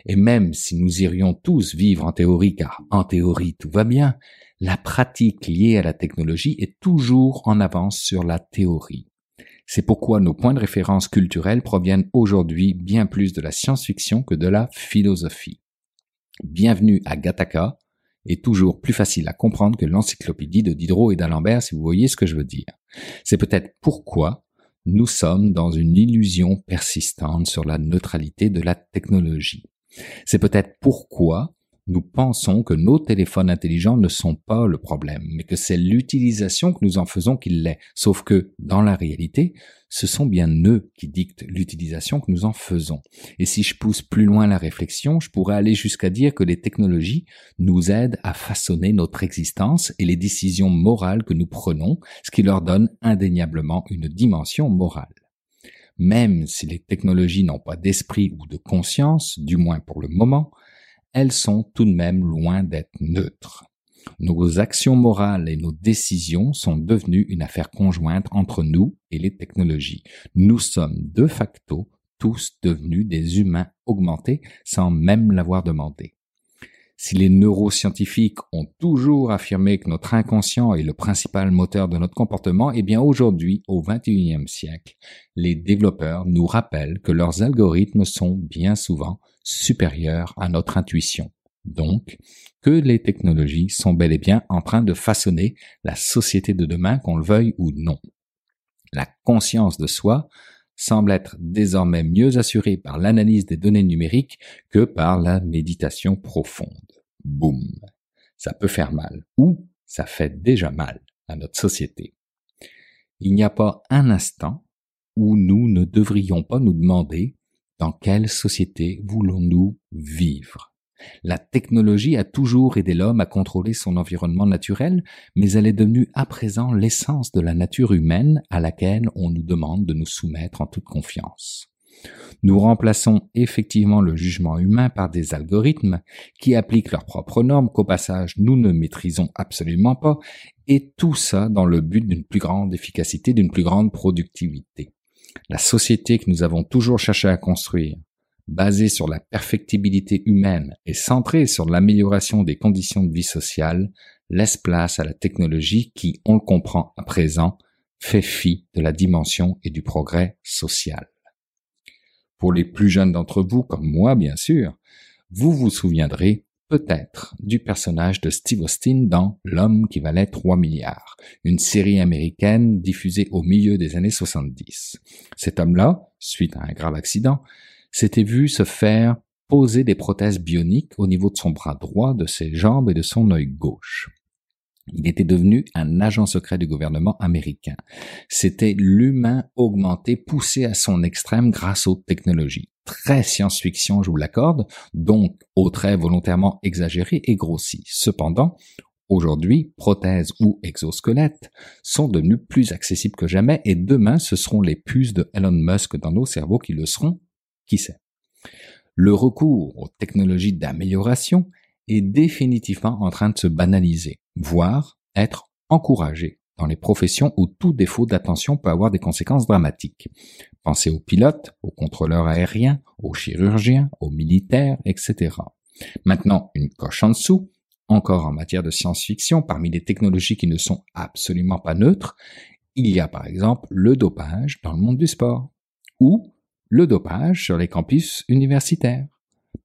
Et même si nous irions tous vivre en théorie, car en théorie tout va bien, la pratique liée à la technologie est toujours en avance sur la théorie. C'est pourquoi nos points de référence culturels proviennent aujourd'hui bien plus de la science-fiction que de la philosophie. Bienvenue à Gattaca, est toujours plus facile à comprendre que l'encyclopédie de Diderot et d'Alembert, si vous voyez ce que je veux dire. C'est peut-être pourquoi nous sommes dans une illusion persistante sur la neutralité de la technologie. C'est peut-être pourquoi nous pensons que nos téléphones intelligents ne sont pas le problème, mais que c'est l'utilisation que nous en faisons qui l'est. Sauf que, dans la réalité, ce sont bien eux qui dictent l'utilisation que nous en faisons. Et si je pousse plus loin la réflexion, je pourrais aller jusqu'à dire que les technologies nous aident à façonner notre existence et les décisions morales que nous prenons, ce qui leur donne indéniablement une dimension morale. Même si les technologies n'ont pas d'esprit ou de conscience, du moins pour le moment, elles sont tout de même loin d'être neutres. Nos actions morales et nos décisions sont devenues une affaire conjointe entre nous et les technologies. Nous sommes de facto tous devenus des humains augmentés sans même l'avoir demandé. Si les neuroscientifiques ont toujours affirmé que notre inconscient est le principal moteur de notre comportement, eh bien aujourd'hui, au XXIe siècle, les développeurs nous rappellent que leurs algorithmes sont bien souvent supérieure à notre intuition. Donc, que les technologies sont bel et bien en train de façonner la société de demain, qu'on le veuille ou non. La conscience de soi semble être désormais mieux assurée par l'analyse des données numériques que par la méditation profonde. Boum. Ça peut faire mal, ou ça fait déjà mal à notre société. Il n'y a pas un instant où nous ne devrions pas nous demander dans quelle société voulons-nous vivre La technologie a toujours aidé l'homme à contrôler son environnement naturel, mais elle est devenue à présent l'essence de la nature humaine à laquelle on nous demande de nous soumettre en toute confiance. Nous remplaçons effectivement le jugement humain par des algorithmes qui appliquent leurs propres normes qu'au passage nous ne maîtrisons absolument pas, et tout ça dans le but d'une plus grande efficacité, d'une plus grande productivité. La société que nous avons toujours cherché à construire, basée sur la perfectibilité humaine et centrée sur l'amélioration des conditions de vie sociale, laisse place à la technologie qui, on le comprend à présent, fait fi de la dimension et du progrès social. Pour les plus jeunes d'entre vous, comme moi bien sûr, vous vous souviendrez peut-être du personnage de Steve Austin dans L'homme qui valait 3 milliards, une série américaine diffusée au milieu des années 70. Cet homme-là, suite à un grave accident, s'était vu se faire poser des prothèses bioniques au niveau de son bras droit, de ses jambes et de son œil gauche. Il était devenu un agent secret du gouvernement américain. C'était l'humain augmenté poussé à son extrême grâce aux technologies très science-fiction, je vous l'accorde, donc au trait volontairement exagéré et grossi. Cependant, Aujourd'hui, prothèses ou exosquelettes sont devenus plus accessibles que jamais et demain ce seront les puces de Elon Musk dans nos cerveaux qui le seront, qui sait? Le recours aux technologies d'amélioration est définitivement en train de se banaliser, voire être encouragé dans les professions où tout défaut d'attention peut avoir des conséquences dramatiques. Pensez aux pilotes, aux contrôleurs aériens, aux chirurgiens, aux militaires, etc. Maintenant, une coche en dessous, encore en matière de science-fiction, parmi les technologies qui ne sont absolument pas neutres, il y a par exemple le dopage dans le monde du sport, ou le dopage sur les campus universitaires.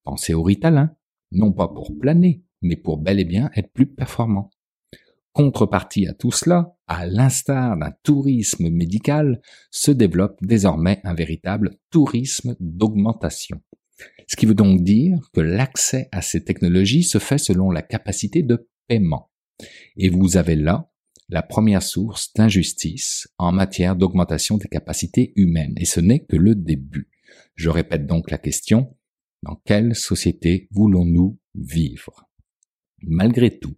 Pensez au Ritalin, non pas pour planer, mais pour bel et bien être plus performant. Contrepartie à tout cela, à l'instar d'un tourisme médical, se développe désormais un véritable tourisme d'augmentation. Ce qui veut donc dire que l'accès à ces technologies se fait selon la capacité de paiement. Et vous avez là la première source d'injustice en matière d'augmentation des capacités humaines. Et ce n'est que le début. Je répète donc la question, dans quelle société voulons-nous vivre? Malgré tout,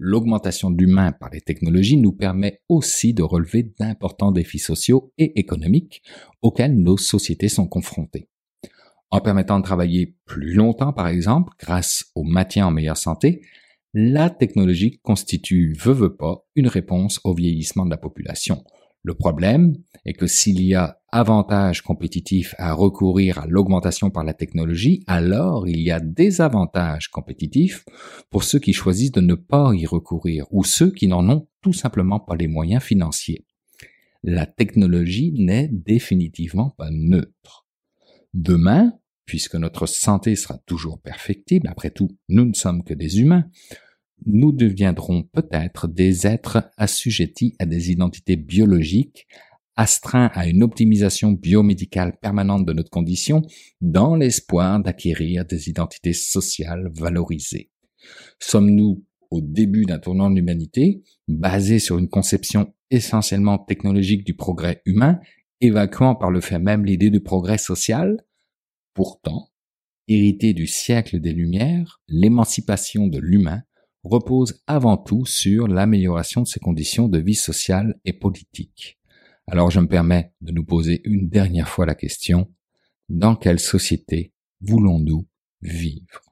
l'augmentation d'humains par les technologies nous permet aussi de relever d'importants défis sociaux et économiques auxquels nos sociétés sont confrontées en permettant de travailler plus longtemps, par exemple, grâce au maintien en meilleure santé, la technologie constitue, veut, veut pas, une réponse au vieillissement de la population. Le problème est que s'il y a avantage compétitif à recourir à l'augmentation par la technologie, alors il y a des avantages compétitifs pour ceux qui choisissent de ne pas y recourir ou ceux qui n'en ont tout simplement pas les moyens financiers. La technologie n'est définitivement pas neutre. Demain, puisque notre santé sera toujours perfectible, après tout, nous ne sommes que des humains, nous deviendrons peut-être des êtres assujettis à des identités biologiques, astreints à une optimisation biomédicale permanente de notre condition, dans l'espoir d'acquérir des identités sociales valorisées. Sommes-nous au début d'un tournant de l'humanité, basé sur une conception essentiellement technologique du progrès humain, évacuant par le fait même l'idée du progrès social? Pourtant, hérité du siècle des Lumières, l'émancipation de l'humain repose avant tout sur l'amélioration de ses conditions de vie sociale et politique. Alors je me permets de nous poser une dernière fois la question, dans quelle société voulons-nous vivre?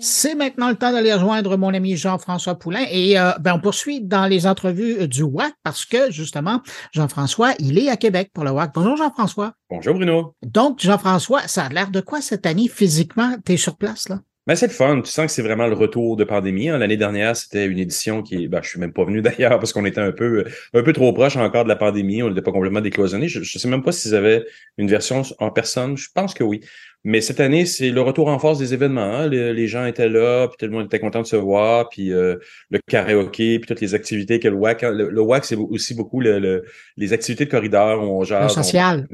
C'est maintenant le temps d'aller rejoindre mon ami Jean-François Poulain et euh, ben, on poursuit dans les entrevues euh, du WAC parce que justement, Jean-François, il est à Québec pour le WAC. Bonjour Jean-François. Bonjour Bruno. Donc Jean-François, ça a l'air de quoi cette année? Physiquement? Tu es sur place là? Ben, c'est le fun. Tu sens que c'est vraiment le retour de pandémie. Hein. L'année dernière, c'était une édition qui, ben, je suis même pas venu [LAUGHS] d'ailleurs parce qu'on était un peu, un peu trop proche encore de la pandémie. On n'était pas complètement décloisonné. Je, ne sais même pas s'ils avaient une version en personne. Je pense que oui. Mais cette année, c'est le retour en force des événements. Hein. Les, gens étaient là, puis tout le monde était content de se voir, puis euh, le karaoké, puis toutes les activités que le WAC. Hein. Le, WAC, c'est aussi beaucoup le, les activités de corridor où on jase. Le social.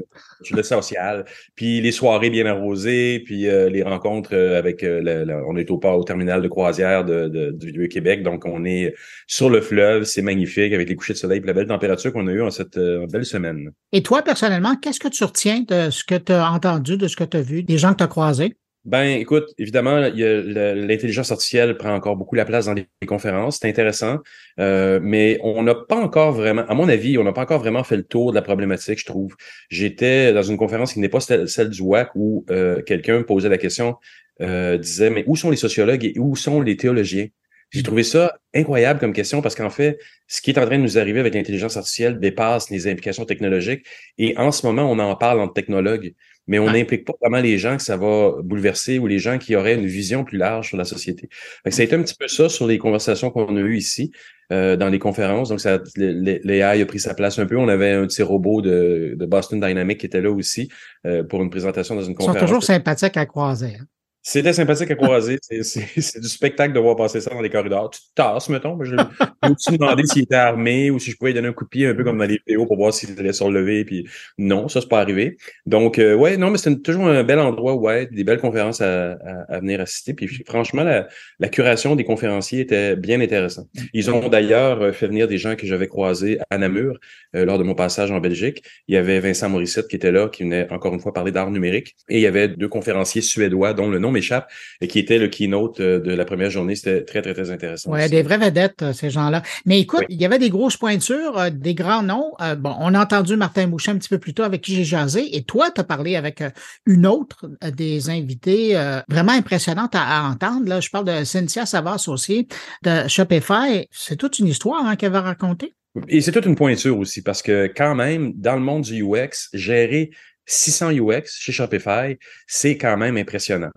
le social. Puis les soirées bien arrosées, puis euh, les rencontres euh, avec... Le, on est au port, au terminal de croisière de, du Vieux-Québec, donc on est sur le fleuve. C'est magnifique avec les couchers de soleil et la belle température qu'on a eue en cette belle semaine. Et toi, personnellement, qu'est-ce que tu retiens de ce que tu as entendu, de ce que tu as vu, des gens que tu as croisés? Ben, écoute, évidemment, l'intelligence artificielle prend encore beaucoup la place dans les conférences. C'est intéressant, euh, mais on n'a pas encore vraiment, à mon avis, on n'a pas encore vraiment fait le tour de la problématique. Je trouve. J'étais dans une conférence qui n'est pas celle du WAC où euh, quelqu'un posait la question, euh, disait, mais où sont les sociologues et où sont les théologiens? J'ai mm. trouvé ça incroyable comme question parce qu'en fait, ce qui est en train de nous arriver avec l'intelligence artificielle dépasse les implications technologiques et en ce moment, on en parle entre technologues mais on n'implique pas vraiment les gens que ça va bouleverser ou les gens qui auraient une vision plus large sur la société. ça a été un petit peu ça sur les conversations qu'on a eues ici euh, dans les conférences. Donc, ça, l'AI a pris sa place un peu. On avait un petit robot de, de Boston Dynamics qui était là aussi euh, pour une présentation dans une conférence. Ils sont toujours sympathiques à croiser. Hein. C'était sympathique à croiser. [LAUGHS] C'est du spectacle de voir passer ça dans les corridors. Tu tasses, mettons. Je me suis demandé s'il était armé ou si je pouvais lui donner un coup de pied un peu comme dans les vidéos pour voir s'il allait se relever. Puis non, ça, c'est pas arrivé. Donc, euh, ouais, non, mais c'était toujours un bel endroit, ouais, des belles conférences à, à, venir assister. Puis franchement, la, la, curation des conférenciers était bien intéressante. Ils ont d'ailleurs euh, fait venir des gens que j'avais croisés à Namur euh, lors de mon passage en Belgique. Il y avait Vincent Morissette qui était là, qui venait encore une fois parler d'art numérique. Et il y avait deux conférenciers suédois dont le nom m'échappe, et qui était le keynote euh, de la première journée. C'était très, très, très intéressant. Oui, des vraies vedettes, euh, ces gens-là. Mais écoute, il y avait des grosses pointures, euh, des grands noms. bon, on a entendu Martin Boucher un petit peu plus tôt avec qui j'ai jasé, et toi, tu as parlé avec une autre des invités vraiment impressionnante à, entendre. Là, je parle de Cynthia Savas aussi, de Shopify. C'est toute une histoire hein, qu'elle va raconter. Et c'est toute une pointure aussi, parce que quand même, dans le monde du UX, gérer 600 UX chez Shopify, c'est quand même impressionnant.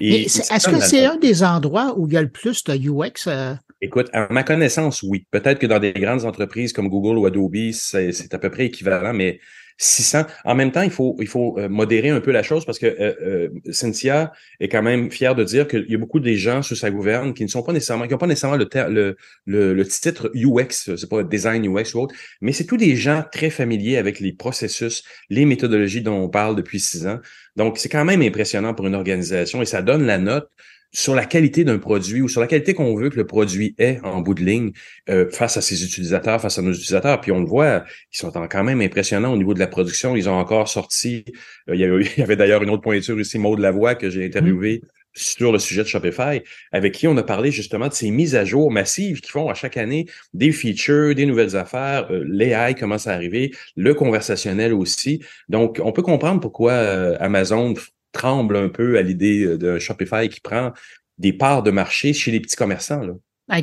Est-ce que c'est un des endroits où il y a le plus de UX? Euh? Écoute, à ma connaissance, oui. Peut-être que dans des grandes entreprises comme Google ou Adobe, c'est à peu près équivalent, mais 600. En même temps, il faut, il faut euh, modérer un peu la chose parce que euh, euh, Cynthia est quand même fière de dire qu'il y a beaucoup des gens sous sa gouverne qui ne sont pas nécessairement, qui n'ont pas nécessairement le, le, le, le, titre UX, c'est pas design UX ou autre, mais c'est tous des gens très familiers avec les processus, les méthodologies dont on parle depuis six ans. Donc, c'est quand même impressionnant pour une organisation et ça donne la note sur la qualité d'un produit ou sur la qualité qu'on veut que le produit ait en bout de ligne euh, face à ses utilisateurs, face à nos utilisateurs. Puis on le voit, ils sont quand même impressionnants au niveau de la production. Ils ont encore sorti, euh, il, y [LAUGHS] avait, d'ailleurs une autre pointure ici, Maud Lavoie, que j'ai interviewé sur le sujet de Shopify, avec qui on a parlé justement de ces mises à jour massives qui font à chaque année des features, des nouvelles affaires, euh, l'AI commence à arriver, le conversationnel aussi. Donc, on peut comprendre pourquoi euh, Amazon tremble un peu à l'idée euh, d'un Shopify qui prend des parts de marché chez les petits commerçants. Là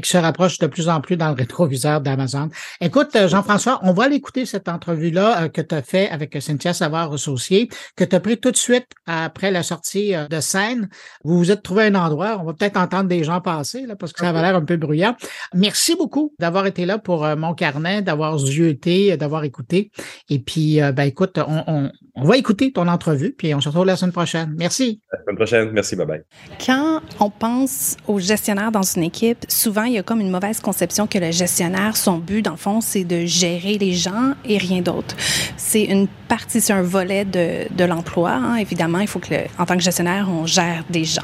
qui se rapproche de plus en plus dans le rétroviseur d'Amazon. Écoute, euh, Jean-François, on va l'écouter cette entrevue-là euh, que tu as fait avec Cynthia Savard associée, que tu as pris tout de suite après la sortie de scène. Vous vous êtes trouvé un endroit, on va peut-être entendre des gens passer, là, parce que ça va l'air un peu bruyant. Merci beaucoup d'avoir été là pour mon carnet, d'avoir zioté, d'avoir écouté. Et puis, ben écoute, on, on, on va écouter ton entrevue, puis on se retrouve la semaine prochaine. Merci. La semaine prochaine. Merci. Bye bye. Quand on pense au gestionnaire dans une équipe, souvent, il y a comme une mauvaise conception que le gestionnaire, son but, dans le fond, c'est de gérer les gens et rien d'autre. C'est une partie, c'est un volet de, de l'emploi. Hein. Évidemment, il faut que, en tant que gestionnaire, on gère des gens.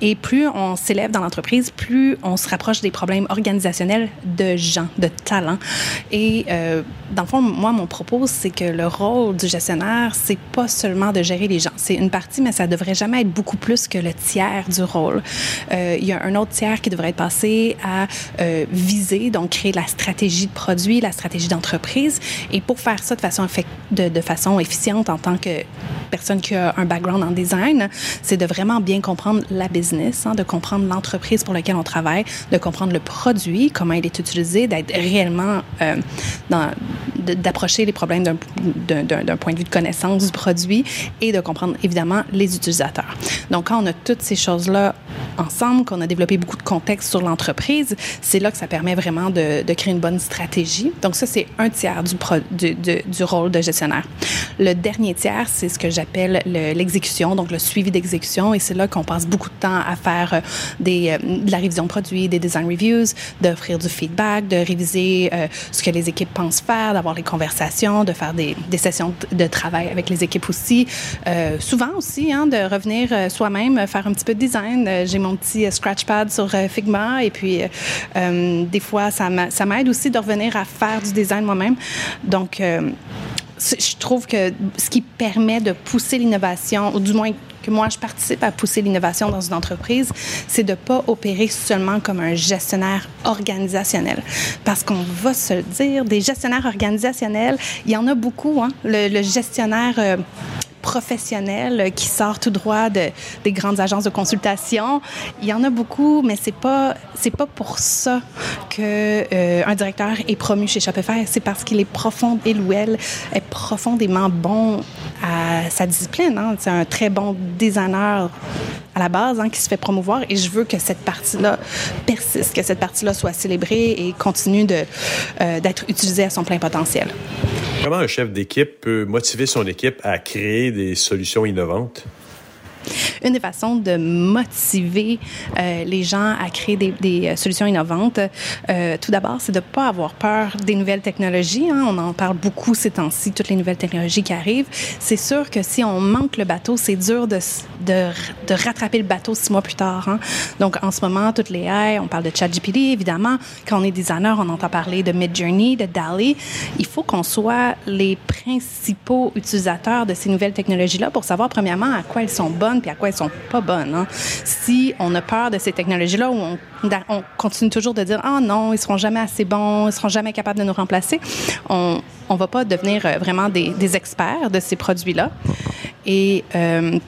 Et plus on s'élève dans l'entreprise, plus on se rapproche des problèmes organisationnels de gens, de talents. Et euh, dans le fond, moi, mon propos, c'est que le rôle du gestionnaire, c'est pas seulement de gérer les gens. C'est une partie, mais ça devrait jamais être beaucoup plus que le tiers du rôle. Euh, il y a un autre tiers qui devrait être passé à euh, viser, donc créer la stratégie de produit, la stratégie d'entreprise. Et pour faire ça de façon, de, façon efficiente en tant que personne qui a un background en design, c'est de vraiment bien comprendre la business, hein, de comprendre l'entreprise pour laquelle on travaille, de comprendre le produit, comment il est utilisé, d'être réellement euh, d'approcher les problèmes d'un point de vue de connaissance du produit et de comprendre évidemment les utilisateurs. Donc, quand on a toutes ces choses-là ensemble, qu'on a développé beaucoup de contexte sur l'entreprise, c'est là que ça permet vraiment de, créer une bonne stratégie. Donc, ça, c'est un tiers du, rôle de gestionnaire. Le dernier tiers, c'est ce que j'appelle l'exécution, donc le suivi d'exécution, et c'est là qu'on passe beaucoup de temps à faire euh, euh, de la révision de produits, des design reviews, d'offrir du feedback, de réviser euh, ce que les équipes pensent faire, d'avoir les conversations, de faire des, sessions de travail avec les équipes aussi. Souvent aussi, hein, de revenir soi-même, faire un petit peu de design. J'ai mon petit scratchpad sur Figma et puis des fois, ça m'aide aussi de revenir à faire du design moi-même. Donc, je trouve que ce qui permet de pousser l'innovation, ou du moins que moi je participe à pousser l'innovation dans une entreprise, c'est de pas opérer seulement comme un gestionnaire organisationnel. Parce qu'on va se le dire, des gestionnaires organisationnels, il y en a beaucoup. Hein? Le, gestionnaire euh, professionnel qui sort tout droit de, des grandes agences de consultation. Il y en a beaucoup, mais c'est pas pas pour ça que euh, un directeur est promu chez Shopify. C'est parce qu'il est profond, il ou est profondément bon à sa discipline. Hein. C'est un très bon designer la base hein, qui se fait promouvoir et je veux que cette partie-là persiste, que cette partie-là soit célébrée et continue euh, d'être utilisée à son plein potentiel. Comment un chef d'équipe peut motiver son équipe à créer des solutions innovantes? Une des façons de motiver euh, les gens à créer des, euh, solutions innovantes, euh, tout d'abord, c'est de ne pas avoir peur des nouvelles technologies. Hein. On en parle beaucoup ces temps-ci, toutes les nouvelles technologies qui arrivent. C'est sûr que si on manque le bateau, c'est dur de, rattraper le bateau six mois plus tard. Hein. Donc, en ce moment, toutes les AI, on parle de ChatGPT, évidemment. Quand on est designer, on entend parler de Midjourney, de DALI. Il faut qu'on soit les principaux utilisateurs de ces nouvelles technologies-là pour savoir, premièrement, à quoi elles sont bonnes puis à quoi elles sont pas bonnes. Hein. Si on a peur de ces technologies-là ou on, on, continue toujours de dire, ah oh non, ils seront jamais assez bons, ils seront jamais capables de nous remplacer, on on va pas devenir euh, vraiment des, des experts de ces produits-là. Et euh,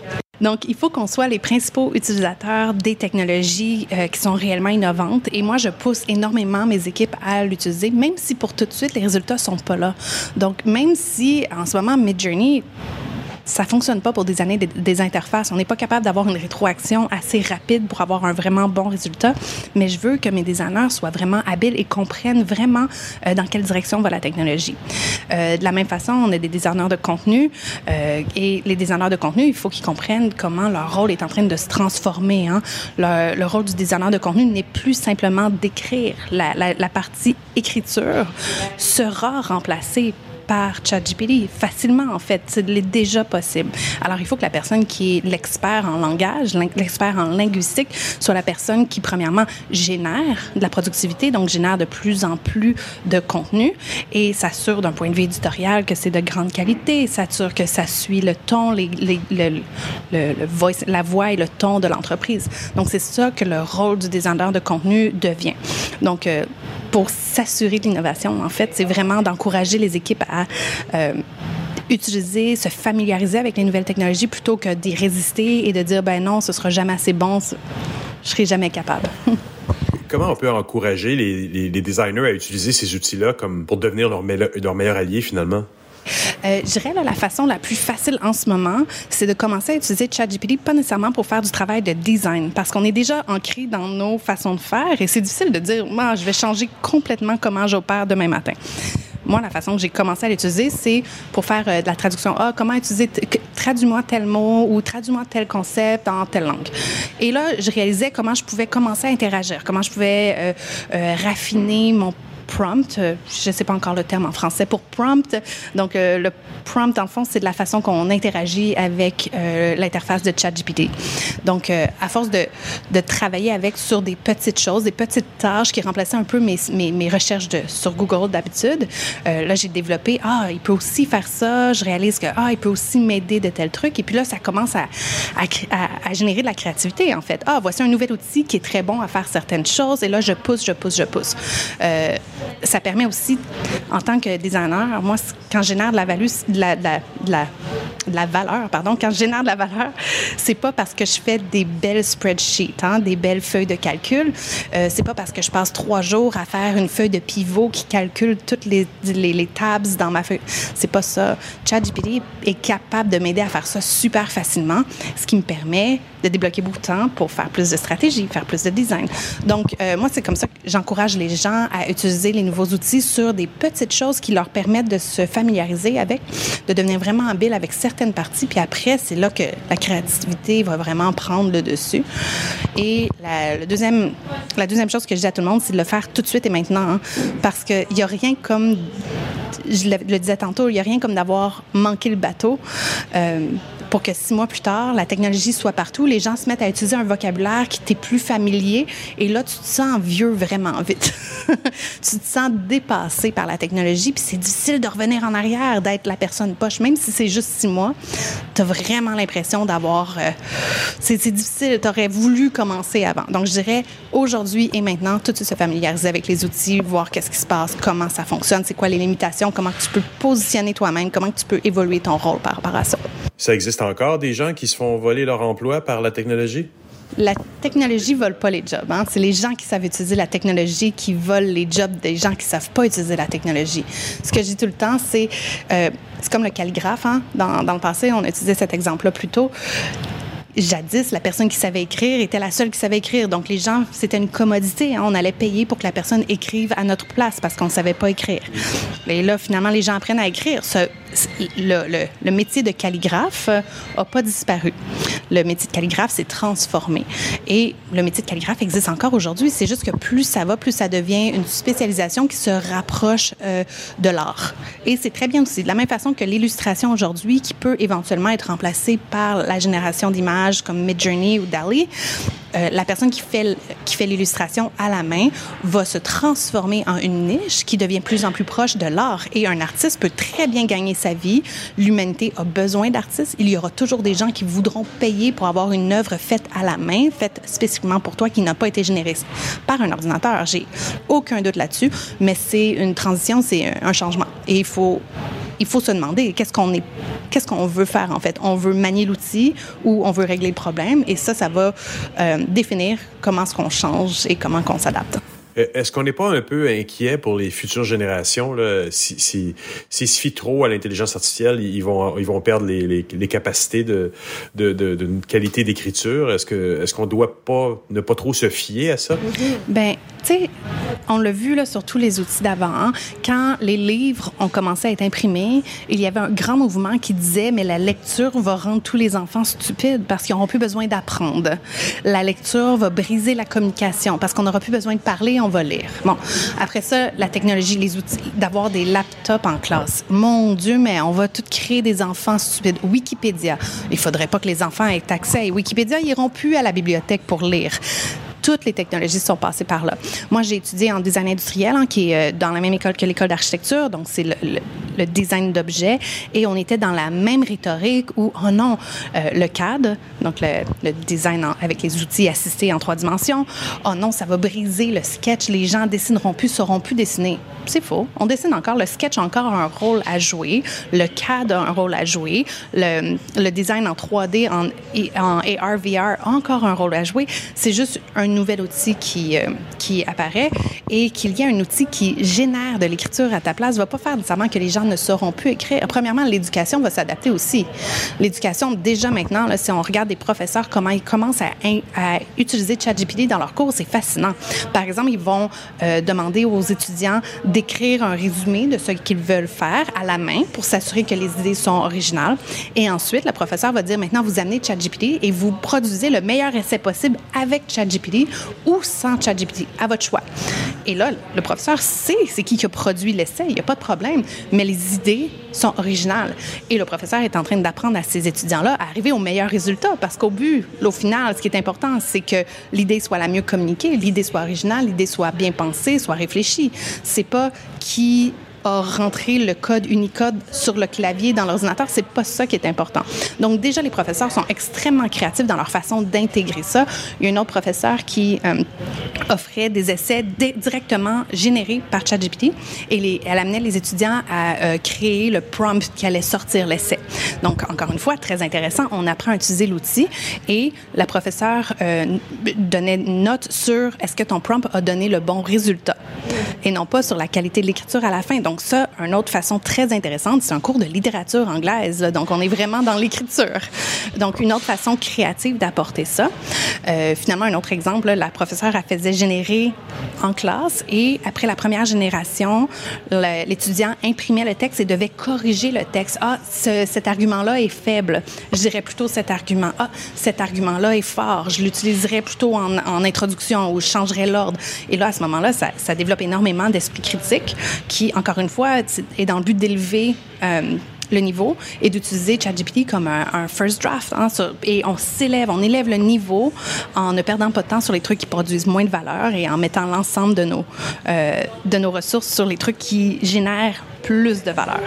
donc, il faut qu'on soit les principaux utilisateurs des technologies euh, qui sont réellement innovantes. Et moi, je pousse énormément mes équipes à l'utiliser, même si pour tout de suite, les résultats sont pas là. Donc, même si en ce moment, Midjourney ça fonctionne pas pour des années des, interfaces. On n'est pas capable d'avoir une rétroaction assez rapide pour avoir un vraiment bon résultat. Mais je veux que mes designers soient vraiment habiles et comprennent vraiment euh, dans quelle direction va la technologie. Euh, de la même façon, on a des designers de contenu euh, et les designers de contenu, il faut qu'ils comprennent comment leur rôle est en train de se transformer. Hein. Le, le, rôle du designer de contenu n'est plus simplement d'écrire. La, la partie écriture sera remplacée par ChatGPT facilement, en fait. C'est déjà possible. Alors, il faut que la personne qui est l'expert en langage, l'expert en linguistique, soit la personne qui, premièrement, génère de la productivité, donc génère de plus en plus de contenu et s'assure d'un point de vue éditorial que c'est de grande qualité, s'assure que ça suit le ton, la voix et le ton de l'entreprise. Donc, c'est ça que le rôle du designer de contenu devient. Donc, euh, pour s'assurer de l'innovation, en fait, c'est vraiment d'encourager les équipes à euh, utiliser, se familiariser avec les nouvelles technologies plutôt que d'y résister et de dire ben non, ce sera jamais assez bon, je serai jamais capable. [LAUGHS] Comment on peut encourager les, les, les, designers à utiliser ces outils-là comme pour devenir leur, me leur meilleur allié finalement? Euh, je dirais là, la façon la plus facile en ce moment, c'est de commencer à utiliser ChatGPT, pas nécessairement pour faire du travail de design, parce qu'on est déjà ancré dans nos façons de faire et c'est difficile de dire, moi, je vais changer complètement comment j'opère demain matin moi, la façon que j'ai commencé à l'utiliser, c'est pour faire euh, de la traduction. Ah, comment utiliser, traduis-moi tel mot ou traduis-moi tel concept en telle langue. Et là, je réalisais comment je pouvais commencer à interagir, comment je pouvais euh, euh, raffiner mon prompt. Euh, je ne sais pas encore le terme en français pour prompt. Donc, euh, le prompt, en fond, c'est de la façon qu'on interagit avec euh, l'interface de ChatGPT. Donc, à force de, travailler avec sur des petites choses, des petites tâches qui remplaçaient un peu mes, recherches sur Google d'habitude, là, j'ai développé, ah, il peut aussi faire ça. Je réalise que, ah, il peut aussi m'aider de tels trucs. Et puis là, ça commence à générer de la créativité, en fait. Ah, voici un nouvel outil qui est très bon à faire certaines choses. Et là, je pousse, je pousse, je pousse. Ça permet aussi, en tant que designer, moi, quand je génère de la, valeur, pardon, quand je génère de la valeur, c'est pas parce que je fais des belles spreadsheets, hein, des belles feuilles de calcul. Euh, c'est pas parce que je passe trois jours à faire une feuille de pivot qui calcule toutes les, les, les tabs dans ma feuille. C'est pas ça. ChatGPT est capable de m'aider à faire ça super facilement, ce qui me permet de débloquer beaucoup de temps pour faire plus de stratégie, faire plus de design. Donc, euh, moi, c'est comme ça que j'encourage les gens à utiliser les nouveaux outils sur des petites choses qui leur permettent de se familiariser avec, de devenir vraiment habile avec certaines parties. Puis après, c'est là que la créativité va vraiment prendre le dessus. Et la, deuxième, la deuxième chose que je dis à tout le monde, c'est de le faire tout de suite et maintenant. Hein, parce qu'il n'y a rien comme je le disais tantôt, il n'y a rien comme d'avoir manqué le bateau. Euh, pour que six mois plus tard, la technologie soit partout, les gens se mettent à utiliser un vocabulaire qui t'est plus familier et là, tu te sens vieux vraiment vite. [LAUGHS] tu te sens dépassé par la technologie, puis c'est difficile de revenir en arrière, d'être la personne poche, même si c'est juste six mois. Tu as vraiment l'impression d'avoir... Euh, c'est difficile, tu aurais voulu commencer avant. Donc, je dirais aujourd'hui et maintenant, tout de suite se familiariser avec les outils, voir qu'est-ce qui se passe, comment ça fonctionne, c'est quoi les limitations, comment tu peux positionner toi-même, comment tu peux évoluer ton rôle par rapport à ça. Ça existe encore des gens qui se font voler leur emploi par la technologie? La technologie vole pas les jobs. Hein? C'est les gens qui savent utiliser la technologie qui volent les jobs des gens qui savent pas utiliser la technologie. Ce que je dis tout le temps, c'est euh, c'est comme le calligraphe. Hein? Dans, dans le passé, on a utilisé cet exemple-là plus tôt jadis, la personne qui savait écrire était la seule qui savait écrire. Donc, les gens, c'était une commodité. Hein. On allait payer pour que la personne écrive à notre place parce qu'on ne savait pas écrire. Et là, finalement, les gens apprennent à écrire. Le, métier de calligraphe n'a euh, pas disparu. Le métier de calligraphe s'est transformé. Et le métier de calligraphe existe encore aujourd'hui. C'est juste que plus ça va, plus ça devient une spécialisation qui se rapproche euh, de l'art. Et c'est très bien aussi. De la même façon que l'illustration aujourd'hui, qui peut éventuellement être remplacée par la génération d'images comme Midjourney ou DALI, euh, la personne qui fait, qui fait l'illustration à la main va se transformer en une niche qui devient plus en plus proche de l'art. Et un artiste peut très bien gagner sa vie. L'humanité a besoin d'artistes. Il y aura toujours des gens qui voudront payer pour avoir une œuvre faite à la main, faite spécifiquement pour toi, qui n'a pas été générée par un ordinateur. J'ai aucun doute là-dessus, mais c'est une transition, c'est un changement. Et il faut il faut se demander qu'est-ce qu'on est, qu'est-ce qu'on veut faire en fait. On veut manier l'outil ou on veut régler le et ça, ça va euh, définir comment est-ce qu'on change et comment qu'on s'adapte. Euh, est-ce qu'on n'est pas un peu inquiet pour les futures générations là, si, si, s'ils se fient trop à l'intelligence artificielle, ils vont ils vont perdre les, les, capacités de de, de, qualité d'écriture. Est-ce qu'on doit pas ne pas trop se fier à ça? Ben, tu sais, on l'a vu là sur tous les outils d'avant. Hein. Quand les livres ont commencé à être imprimés, il y avait un grand mouvement qui disait mais la lecture va rendre tous les enfants stupides parce qu'ils n'auront plus besoin d'apprendre. La lecture va briser la communication parce qu'on n'aura plus besoin de parler on va lire. Bon, après ça, la technologie, les outils, d'avoir des laptops en classe. Mon Dieu, mais on va tout créer des enfants stupides. Wikipédia. Il faudrait pas que les enfants aient accès à Wikipédia. Ils iront plus à la bibliothèque pour lire toutes les technologies sont passées par là. Moi, j'ai étudié en design industriel, hein, qui est euh, dans la même école que l'école d'architecture, donc c'est le, design d'objets, et on était dans la même rhétorique où, oh non, euh, le CAD, donc le, design avec les outils assistés en trois dimensions, oh non, ça va briser le sketch, les gens dessineront plus, sauront plus dessiner. C'est faux. On dessine encore. Le sketch a encore un rôle à jouer. Le CAD a un rôle à jouer. Le, le design en 3D, en, en AR, VR a encore un rôle à jouer. C'est juste un nouvel outil qui, euh, qui apparaît et qu'il y ait un outil qui génère de l'écriture à ta place va pas faire nécessairement que les gens ne sauront plus écrire. Premièrement, l'éducation va s'adapter aussi. L'éducation, déjà maintenant, si on regarde des professeurs, comment ils commencent à, à utiliser ChatGPT dans leurs cours, c'est fascinant. Par exemple, ils vont euh, demander aux étudiants d'écrire un résumé de ce qu'ils veulent faire à la main pour s'assurer que les idées sont originales. Et ensuite, le professeur va dire maintenant, vous amenez ChatGPT et vous produisez le meilleur essai possible avec ChatGPT ou sans ChatGPT, à votre choix. Et là, le professeur sait c'est qui qui a produit l'essai, il n'y a pas de problème, mais les idées sont originales. Et le professeur est en train d'apprendre à ses étudiants-là à arriver au meilleur résultat, parce qu'au but, au final, ce qui est important, c'est que l'idée soit la mieux communiquée, l'idée soit originale, l'idée soit bien pensée, soit réfléchie. C'est pas qui a rentré le code Unicode sur le clavier dans l'ordinateur. C'est pas ça qui est important. Donc déjà, les professeurs sont extrêmement créatifs dans leur façon d'intégrer ça. Il y a une autre professeure qui euh, offrait des essais directement générés par ChatGPT et elle amenait les étudiants à euh, créer le prompt qui allait sortir l'essai. Donc encore une fois, très intéressant. On apprend à utiliser l'outil et la professeure euh, donnait note sur est-ce que ton prompt a donné le bon résultat et non pas sur la qualité de l'écriture à la fin. Donc ça, une autre façon très intéressante, c'est un cours de littérature anglaise. Donc on est vraiment dans l'écriture. Donc une autre façon créative d'apporter ça. Euh, finalement, un autre exemple, la professeure a faisait générer en classe et après la première génération, l'étudiant imprimait le texte et devait corriger le texte. Ah, cet argument-là est faible. Je dirais plutôt cet argument. Ah, cet argument-là est fort. Je l'utiliserais plutôt en, introduction ou je changerais l'ordre. Et là, à ce moment-là, ça, ça développe énormément d'esprit critique qui, encore une fois, est dans le but d'élever euh, le niveau et d'utiliser ChatGPT comme un, first draft. Hein, et on s'élève, on élève le niveau en ne perdant pas de temps sur les trucs qui produisent moins de valeur et en mettant l'ensemble de euh, de nos ressources sur les trucs qui génèrent plus de valeur.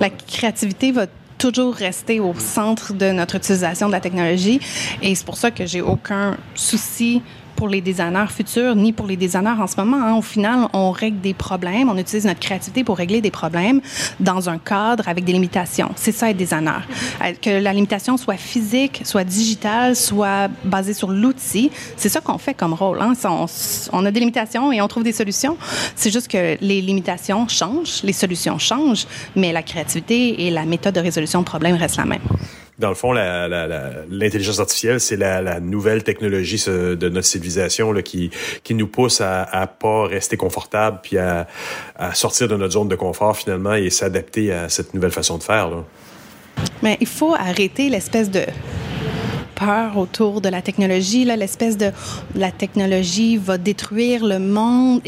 La créativité va toujours rester au centre de notre utilisation de la technologie et c'est pour ça que j'ai aucun souci pour les designers futurs ni pour les designers en ce moment. Hein. Au final, on règle des problèmes, on utilise notre créativité pour régler des problèmes dans un cadre avec des limitations. C'est ça être designer. Euh, que la limitation soit physique, soit digitale, soit basée sur l'outil, c'est ça qu'on fait comme rôle. Hein. On, on, a des limitations et on trouve des solutions. C'est juste que les limitations changent, les solutions changent, mais la créativité et la méthode de résolution de problèmes restent la même. Dans le fond, l'intelligence artificielle, c'est la, nouvelle technologie de notre civilisation qui, qui nous pousse à, à pas rester confortable puis à, sortir de notre zone de confort finalement et s'adapter à cette nouvelle façon de faire. Mais il faut arrêter l'espèce de peur autour de la technologie, l'espèce de la technologie va détruire le monde.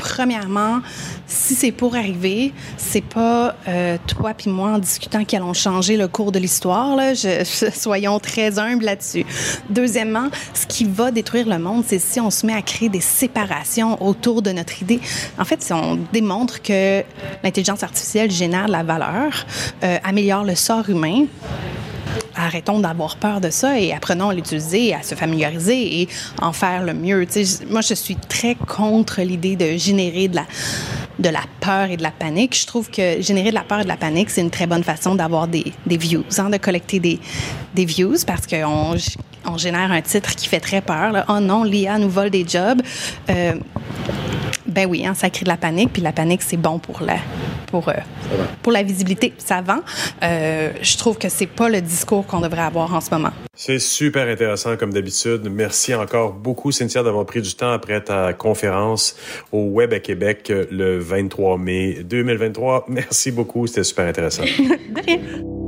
Premièrement, si c'est pour arriver, c'est pas euh, toi puis moi en discutant qui allons changer le cours de l'histoire. Soyons très humbles là-dessus. Deuxièmement, ce qui va détruire le monde, c'est si on se met à créer des séparations autour de notre idée. En fait, si on démontre que l'intelligence artificielle génère de la valeur, euh, améliore le sort humain, arrêtons d'avoir peur de ça et apprenons à l'utiliser, à se familiariser et en faire le mieux. moi, je suis très contre l'idée de générer de la, peur et de la panique. Je trouve que générer de la peur et de la panique, c'est une très bonne façon d'avoir des, views, hein, de collecter des, views parce qu'on on génère un titre qui fait très peur. Oh non, l'IA nous vole des jobs. Euh, ben oui, hein, ça crée de la panique, puis la panique, c'est bon pour la, pour, euh, pour la visibilité. Ça vend. Euh, je trouve que c'est pas le discours qu'on devrait avoir en ce moment. C'est super intéressant comme d'habitude. Merci encore beaucoup, Cynthia, d'avoir pris du temps après ta conférence au Web à Québec le 23 mai 2023. Merci beaucoup, c'était super intéressant. [LAUGHS] De rien.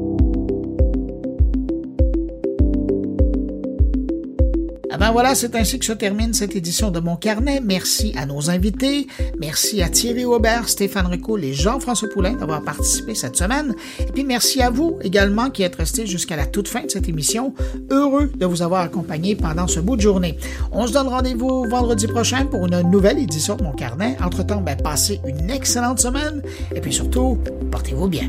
Ah ben voilà, c'est ainsi que se termine cette édition de Mon Carnet. Merci à nos invités. Merci à Thierry Aubert, Stéphane Ricoul et Jean-François Poulain d'avoir participé cette semaine. Et puis merci à vous également qui êtes restés jusqu'à la toute fin de cette émission. Heureux de vous avoir accompagné pendant ce bout de journée. On se donne rendez-vous vendredi prochain pour une nouvelle édition de Mon Carnet. Entre-temps, ben, passez une excellente semaine et puis surtout, portez-vous bien.